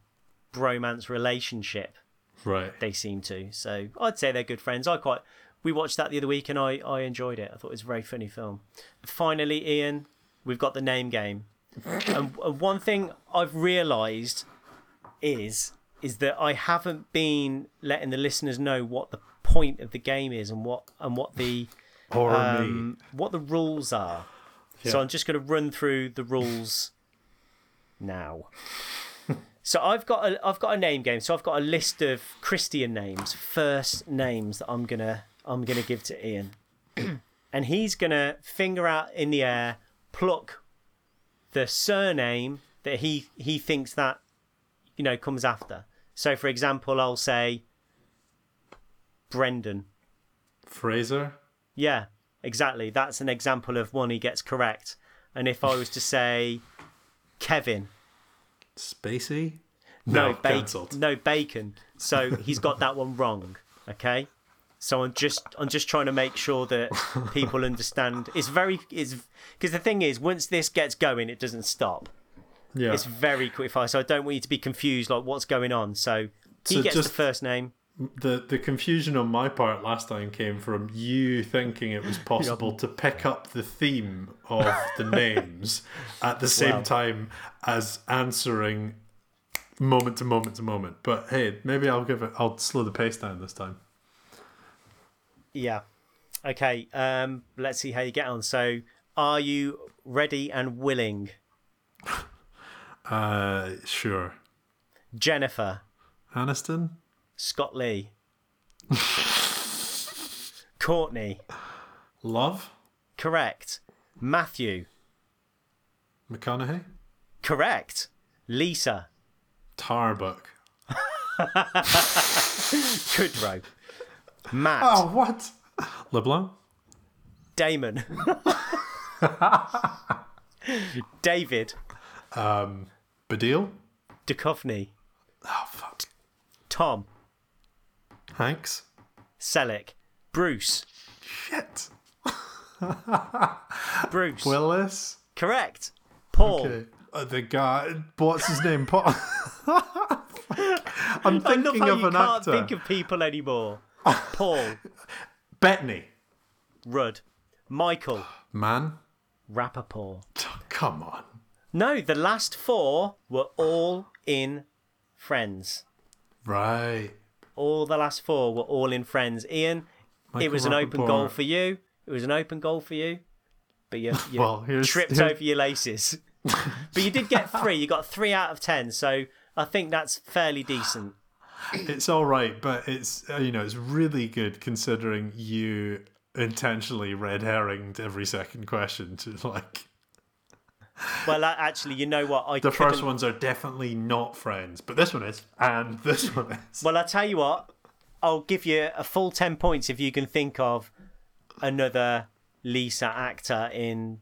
bromance relationship. Right. They seem to. So I'd say they're good friends. I quite we watched that the other week and I I enjoyed it. I thought it was a very funny film. Finally, Ian, we've got the name game. And, and one thing I've realised is is that I haven't been letting the listeners know what the point of the game is and what and what the um, what the rules are. So I'm just going to run through the rules now. so I've got a I've got a name game. So I've got a list of Christian names, first names that I'm gonna I'm gonna give to Ian, [CLEARS THROAT] and he's gonna finger out in the air, pluck the surname that he he thinks that you know comes after. So for example, I'll say Brendan. Fraser. Yeah, exactly. That's an example of one he gets correct. And if I was to say Kevin, Spacey. no, bacon, cancelled. no bacon. So he's got that one wrong. Okay. So I'm just I'm just trying to make sure that people [LAUGHS] understand. It's very it's because the thing is once this gets going, it doesn't stop. Yeah. It's very quick fire. So I don't want you to be confused like what's going on. So he So gets just- the first name. The the confusion on my part last time came from you thinking it was [LAUGHS] possible to pick up the theme of the [LAUGHS] names at the same time as answering moment to moment to moment. But hey, maybe I'll give it. I'll slow the pace down this time. Yeah. Okay. Um. Let's see how you get on. So are you ready and willing? [LAUGHS] Uh, sure. Jennifer, Aniston. Scott Lee, [LAUGHS] Courtney, Love. correct. Matthew, McConaughey. correct. Lisa, Tarbuck. [LAUGHS] Kudrow, Matt, Oh, what? LeBlanc. Damon, [LAUGHS] David, Baddiel. Duchovny, Oh, fuck. Tom, Hanks. Selleck, Bruce, Shit. [LAUGHS] Bruce, Willis. correct. Paul, Okay. Uh, the guy. What's his name? Paul. [LAUGHS] I'm I love thinking how of you an can't actor. think of people anymore. [LAUGHS] Paul, Bettany. Rudd, Michael, Mann. Rappaport. Oh, come on. No, the last four were all in Friends. Right. All the last four were all in Friends. Ian, it was an open goal for you. It was an open goal for you. But you, you Well, here's- tripped here- over your laces. [LAUGHS] but you did get three. You got three out of ten. So I think that's fairly decent. [LAUGHS] It's all right, but it's uh, you know it's really good considering you intentionally red herringed every second question to like. [LAUGHS] Well, actually, you know what? I The first ones are definitely not friends, but this one is, and [LAUGHS] this one is. Well, I tell you what, I'll give you a full ten points if you can think of another Lisa actor in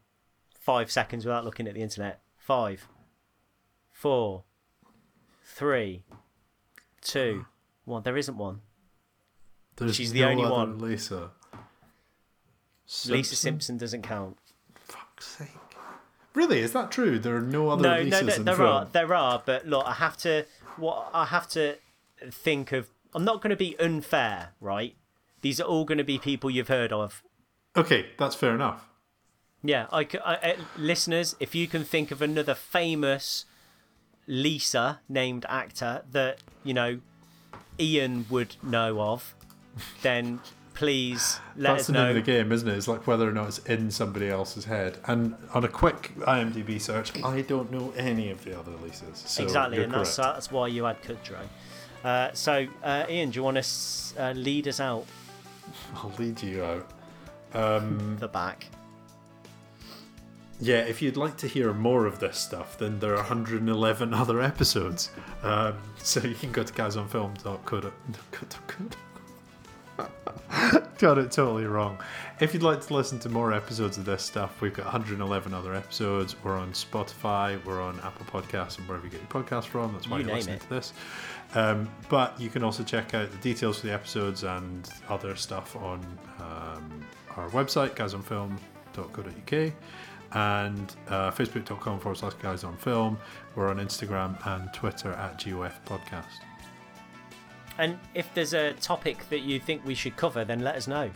five seconds without looking at the internet. Five, four, three, two, one. There isn't one. There's she's the no only other one. Lisa. Lisa Simpson doesn't count. Fuck's sake. Really? Is that true? There are no other No, Lisas no, there, in there film. are, there are, but look, I have to, what I have to think of. I'm not going to be unfair, right? These are all going to be people you've heard of. Okay, that's fair enough. Yeah, I, c- I- uh, listeners, if you can think of another famous Lisa named actor that you know Ian would know of, then please [SIGHS] let That's us the name know. of the game, isn't it? It's like whether or not it's in somebody else's head. And on a quick IMDb search, I don't know any of the other Lisas. So exactly, and that's that's why you had Kudrow. Uh, so, uh, Ian, do you want to uh, lead us out [LAUGHS] I'll lead you out. Um, the back? Yeah, if you'd like to hear more of this stuff, then there are 111 other episodes. Um, so you can go to guysonfilm.co.uk. [LAUGHS] Got it totally wrong. If you'd like to listen to more episodes of this stuff, we've got 111 other episodes. We're on Spotify, we're on Apple Podcasts, and wherever you get your podcasts from. That's why You are listening it. to this. Um, but you can also check out the details for the episodes and other stuff on um, our website, guysonfilm.co.uk, and uh, facebook.com forward slash guys on film. We're on Instagram and Twitter at GOF Podcast. And if there's a topic that you think we should cover, then let us know.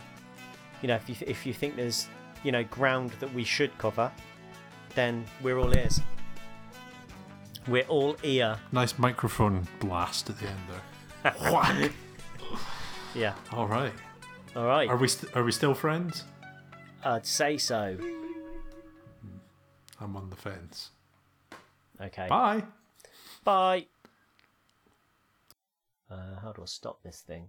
You know, if you if you think there's you know ground that we should cover, then we're all ears. We're all ear. Nice microphone blast at the end there. Whack! [LAUGHS] Yeah. All right. All right. Are we st- are we still friends? I'd say so. I'm on the fence. Okay. Bye. Bye. Uh, how do I stop this thing?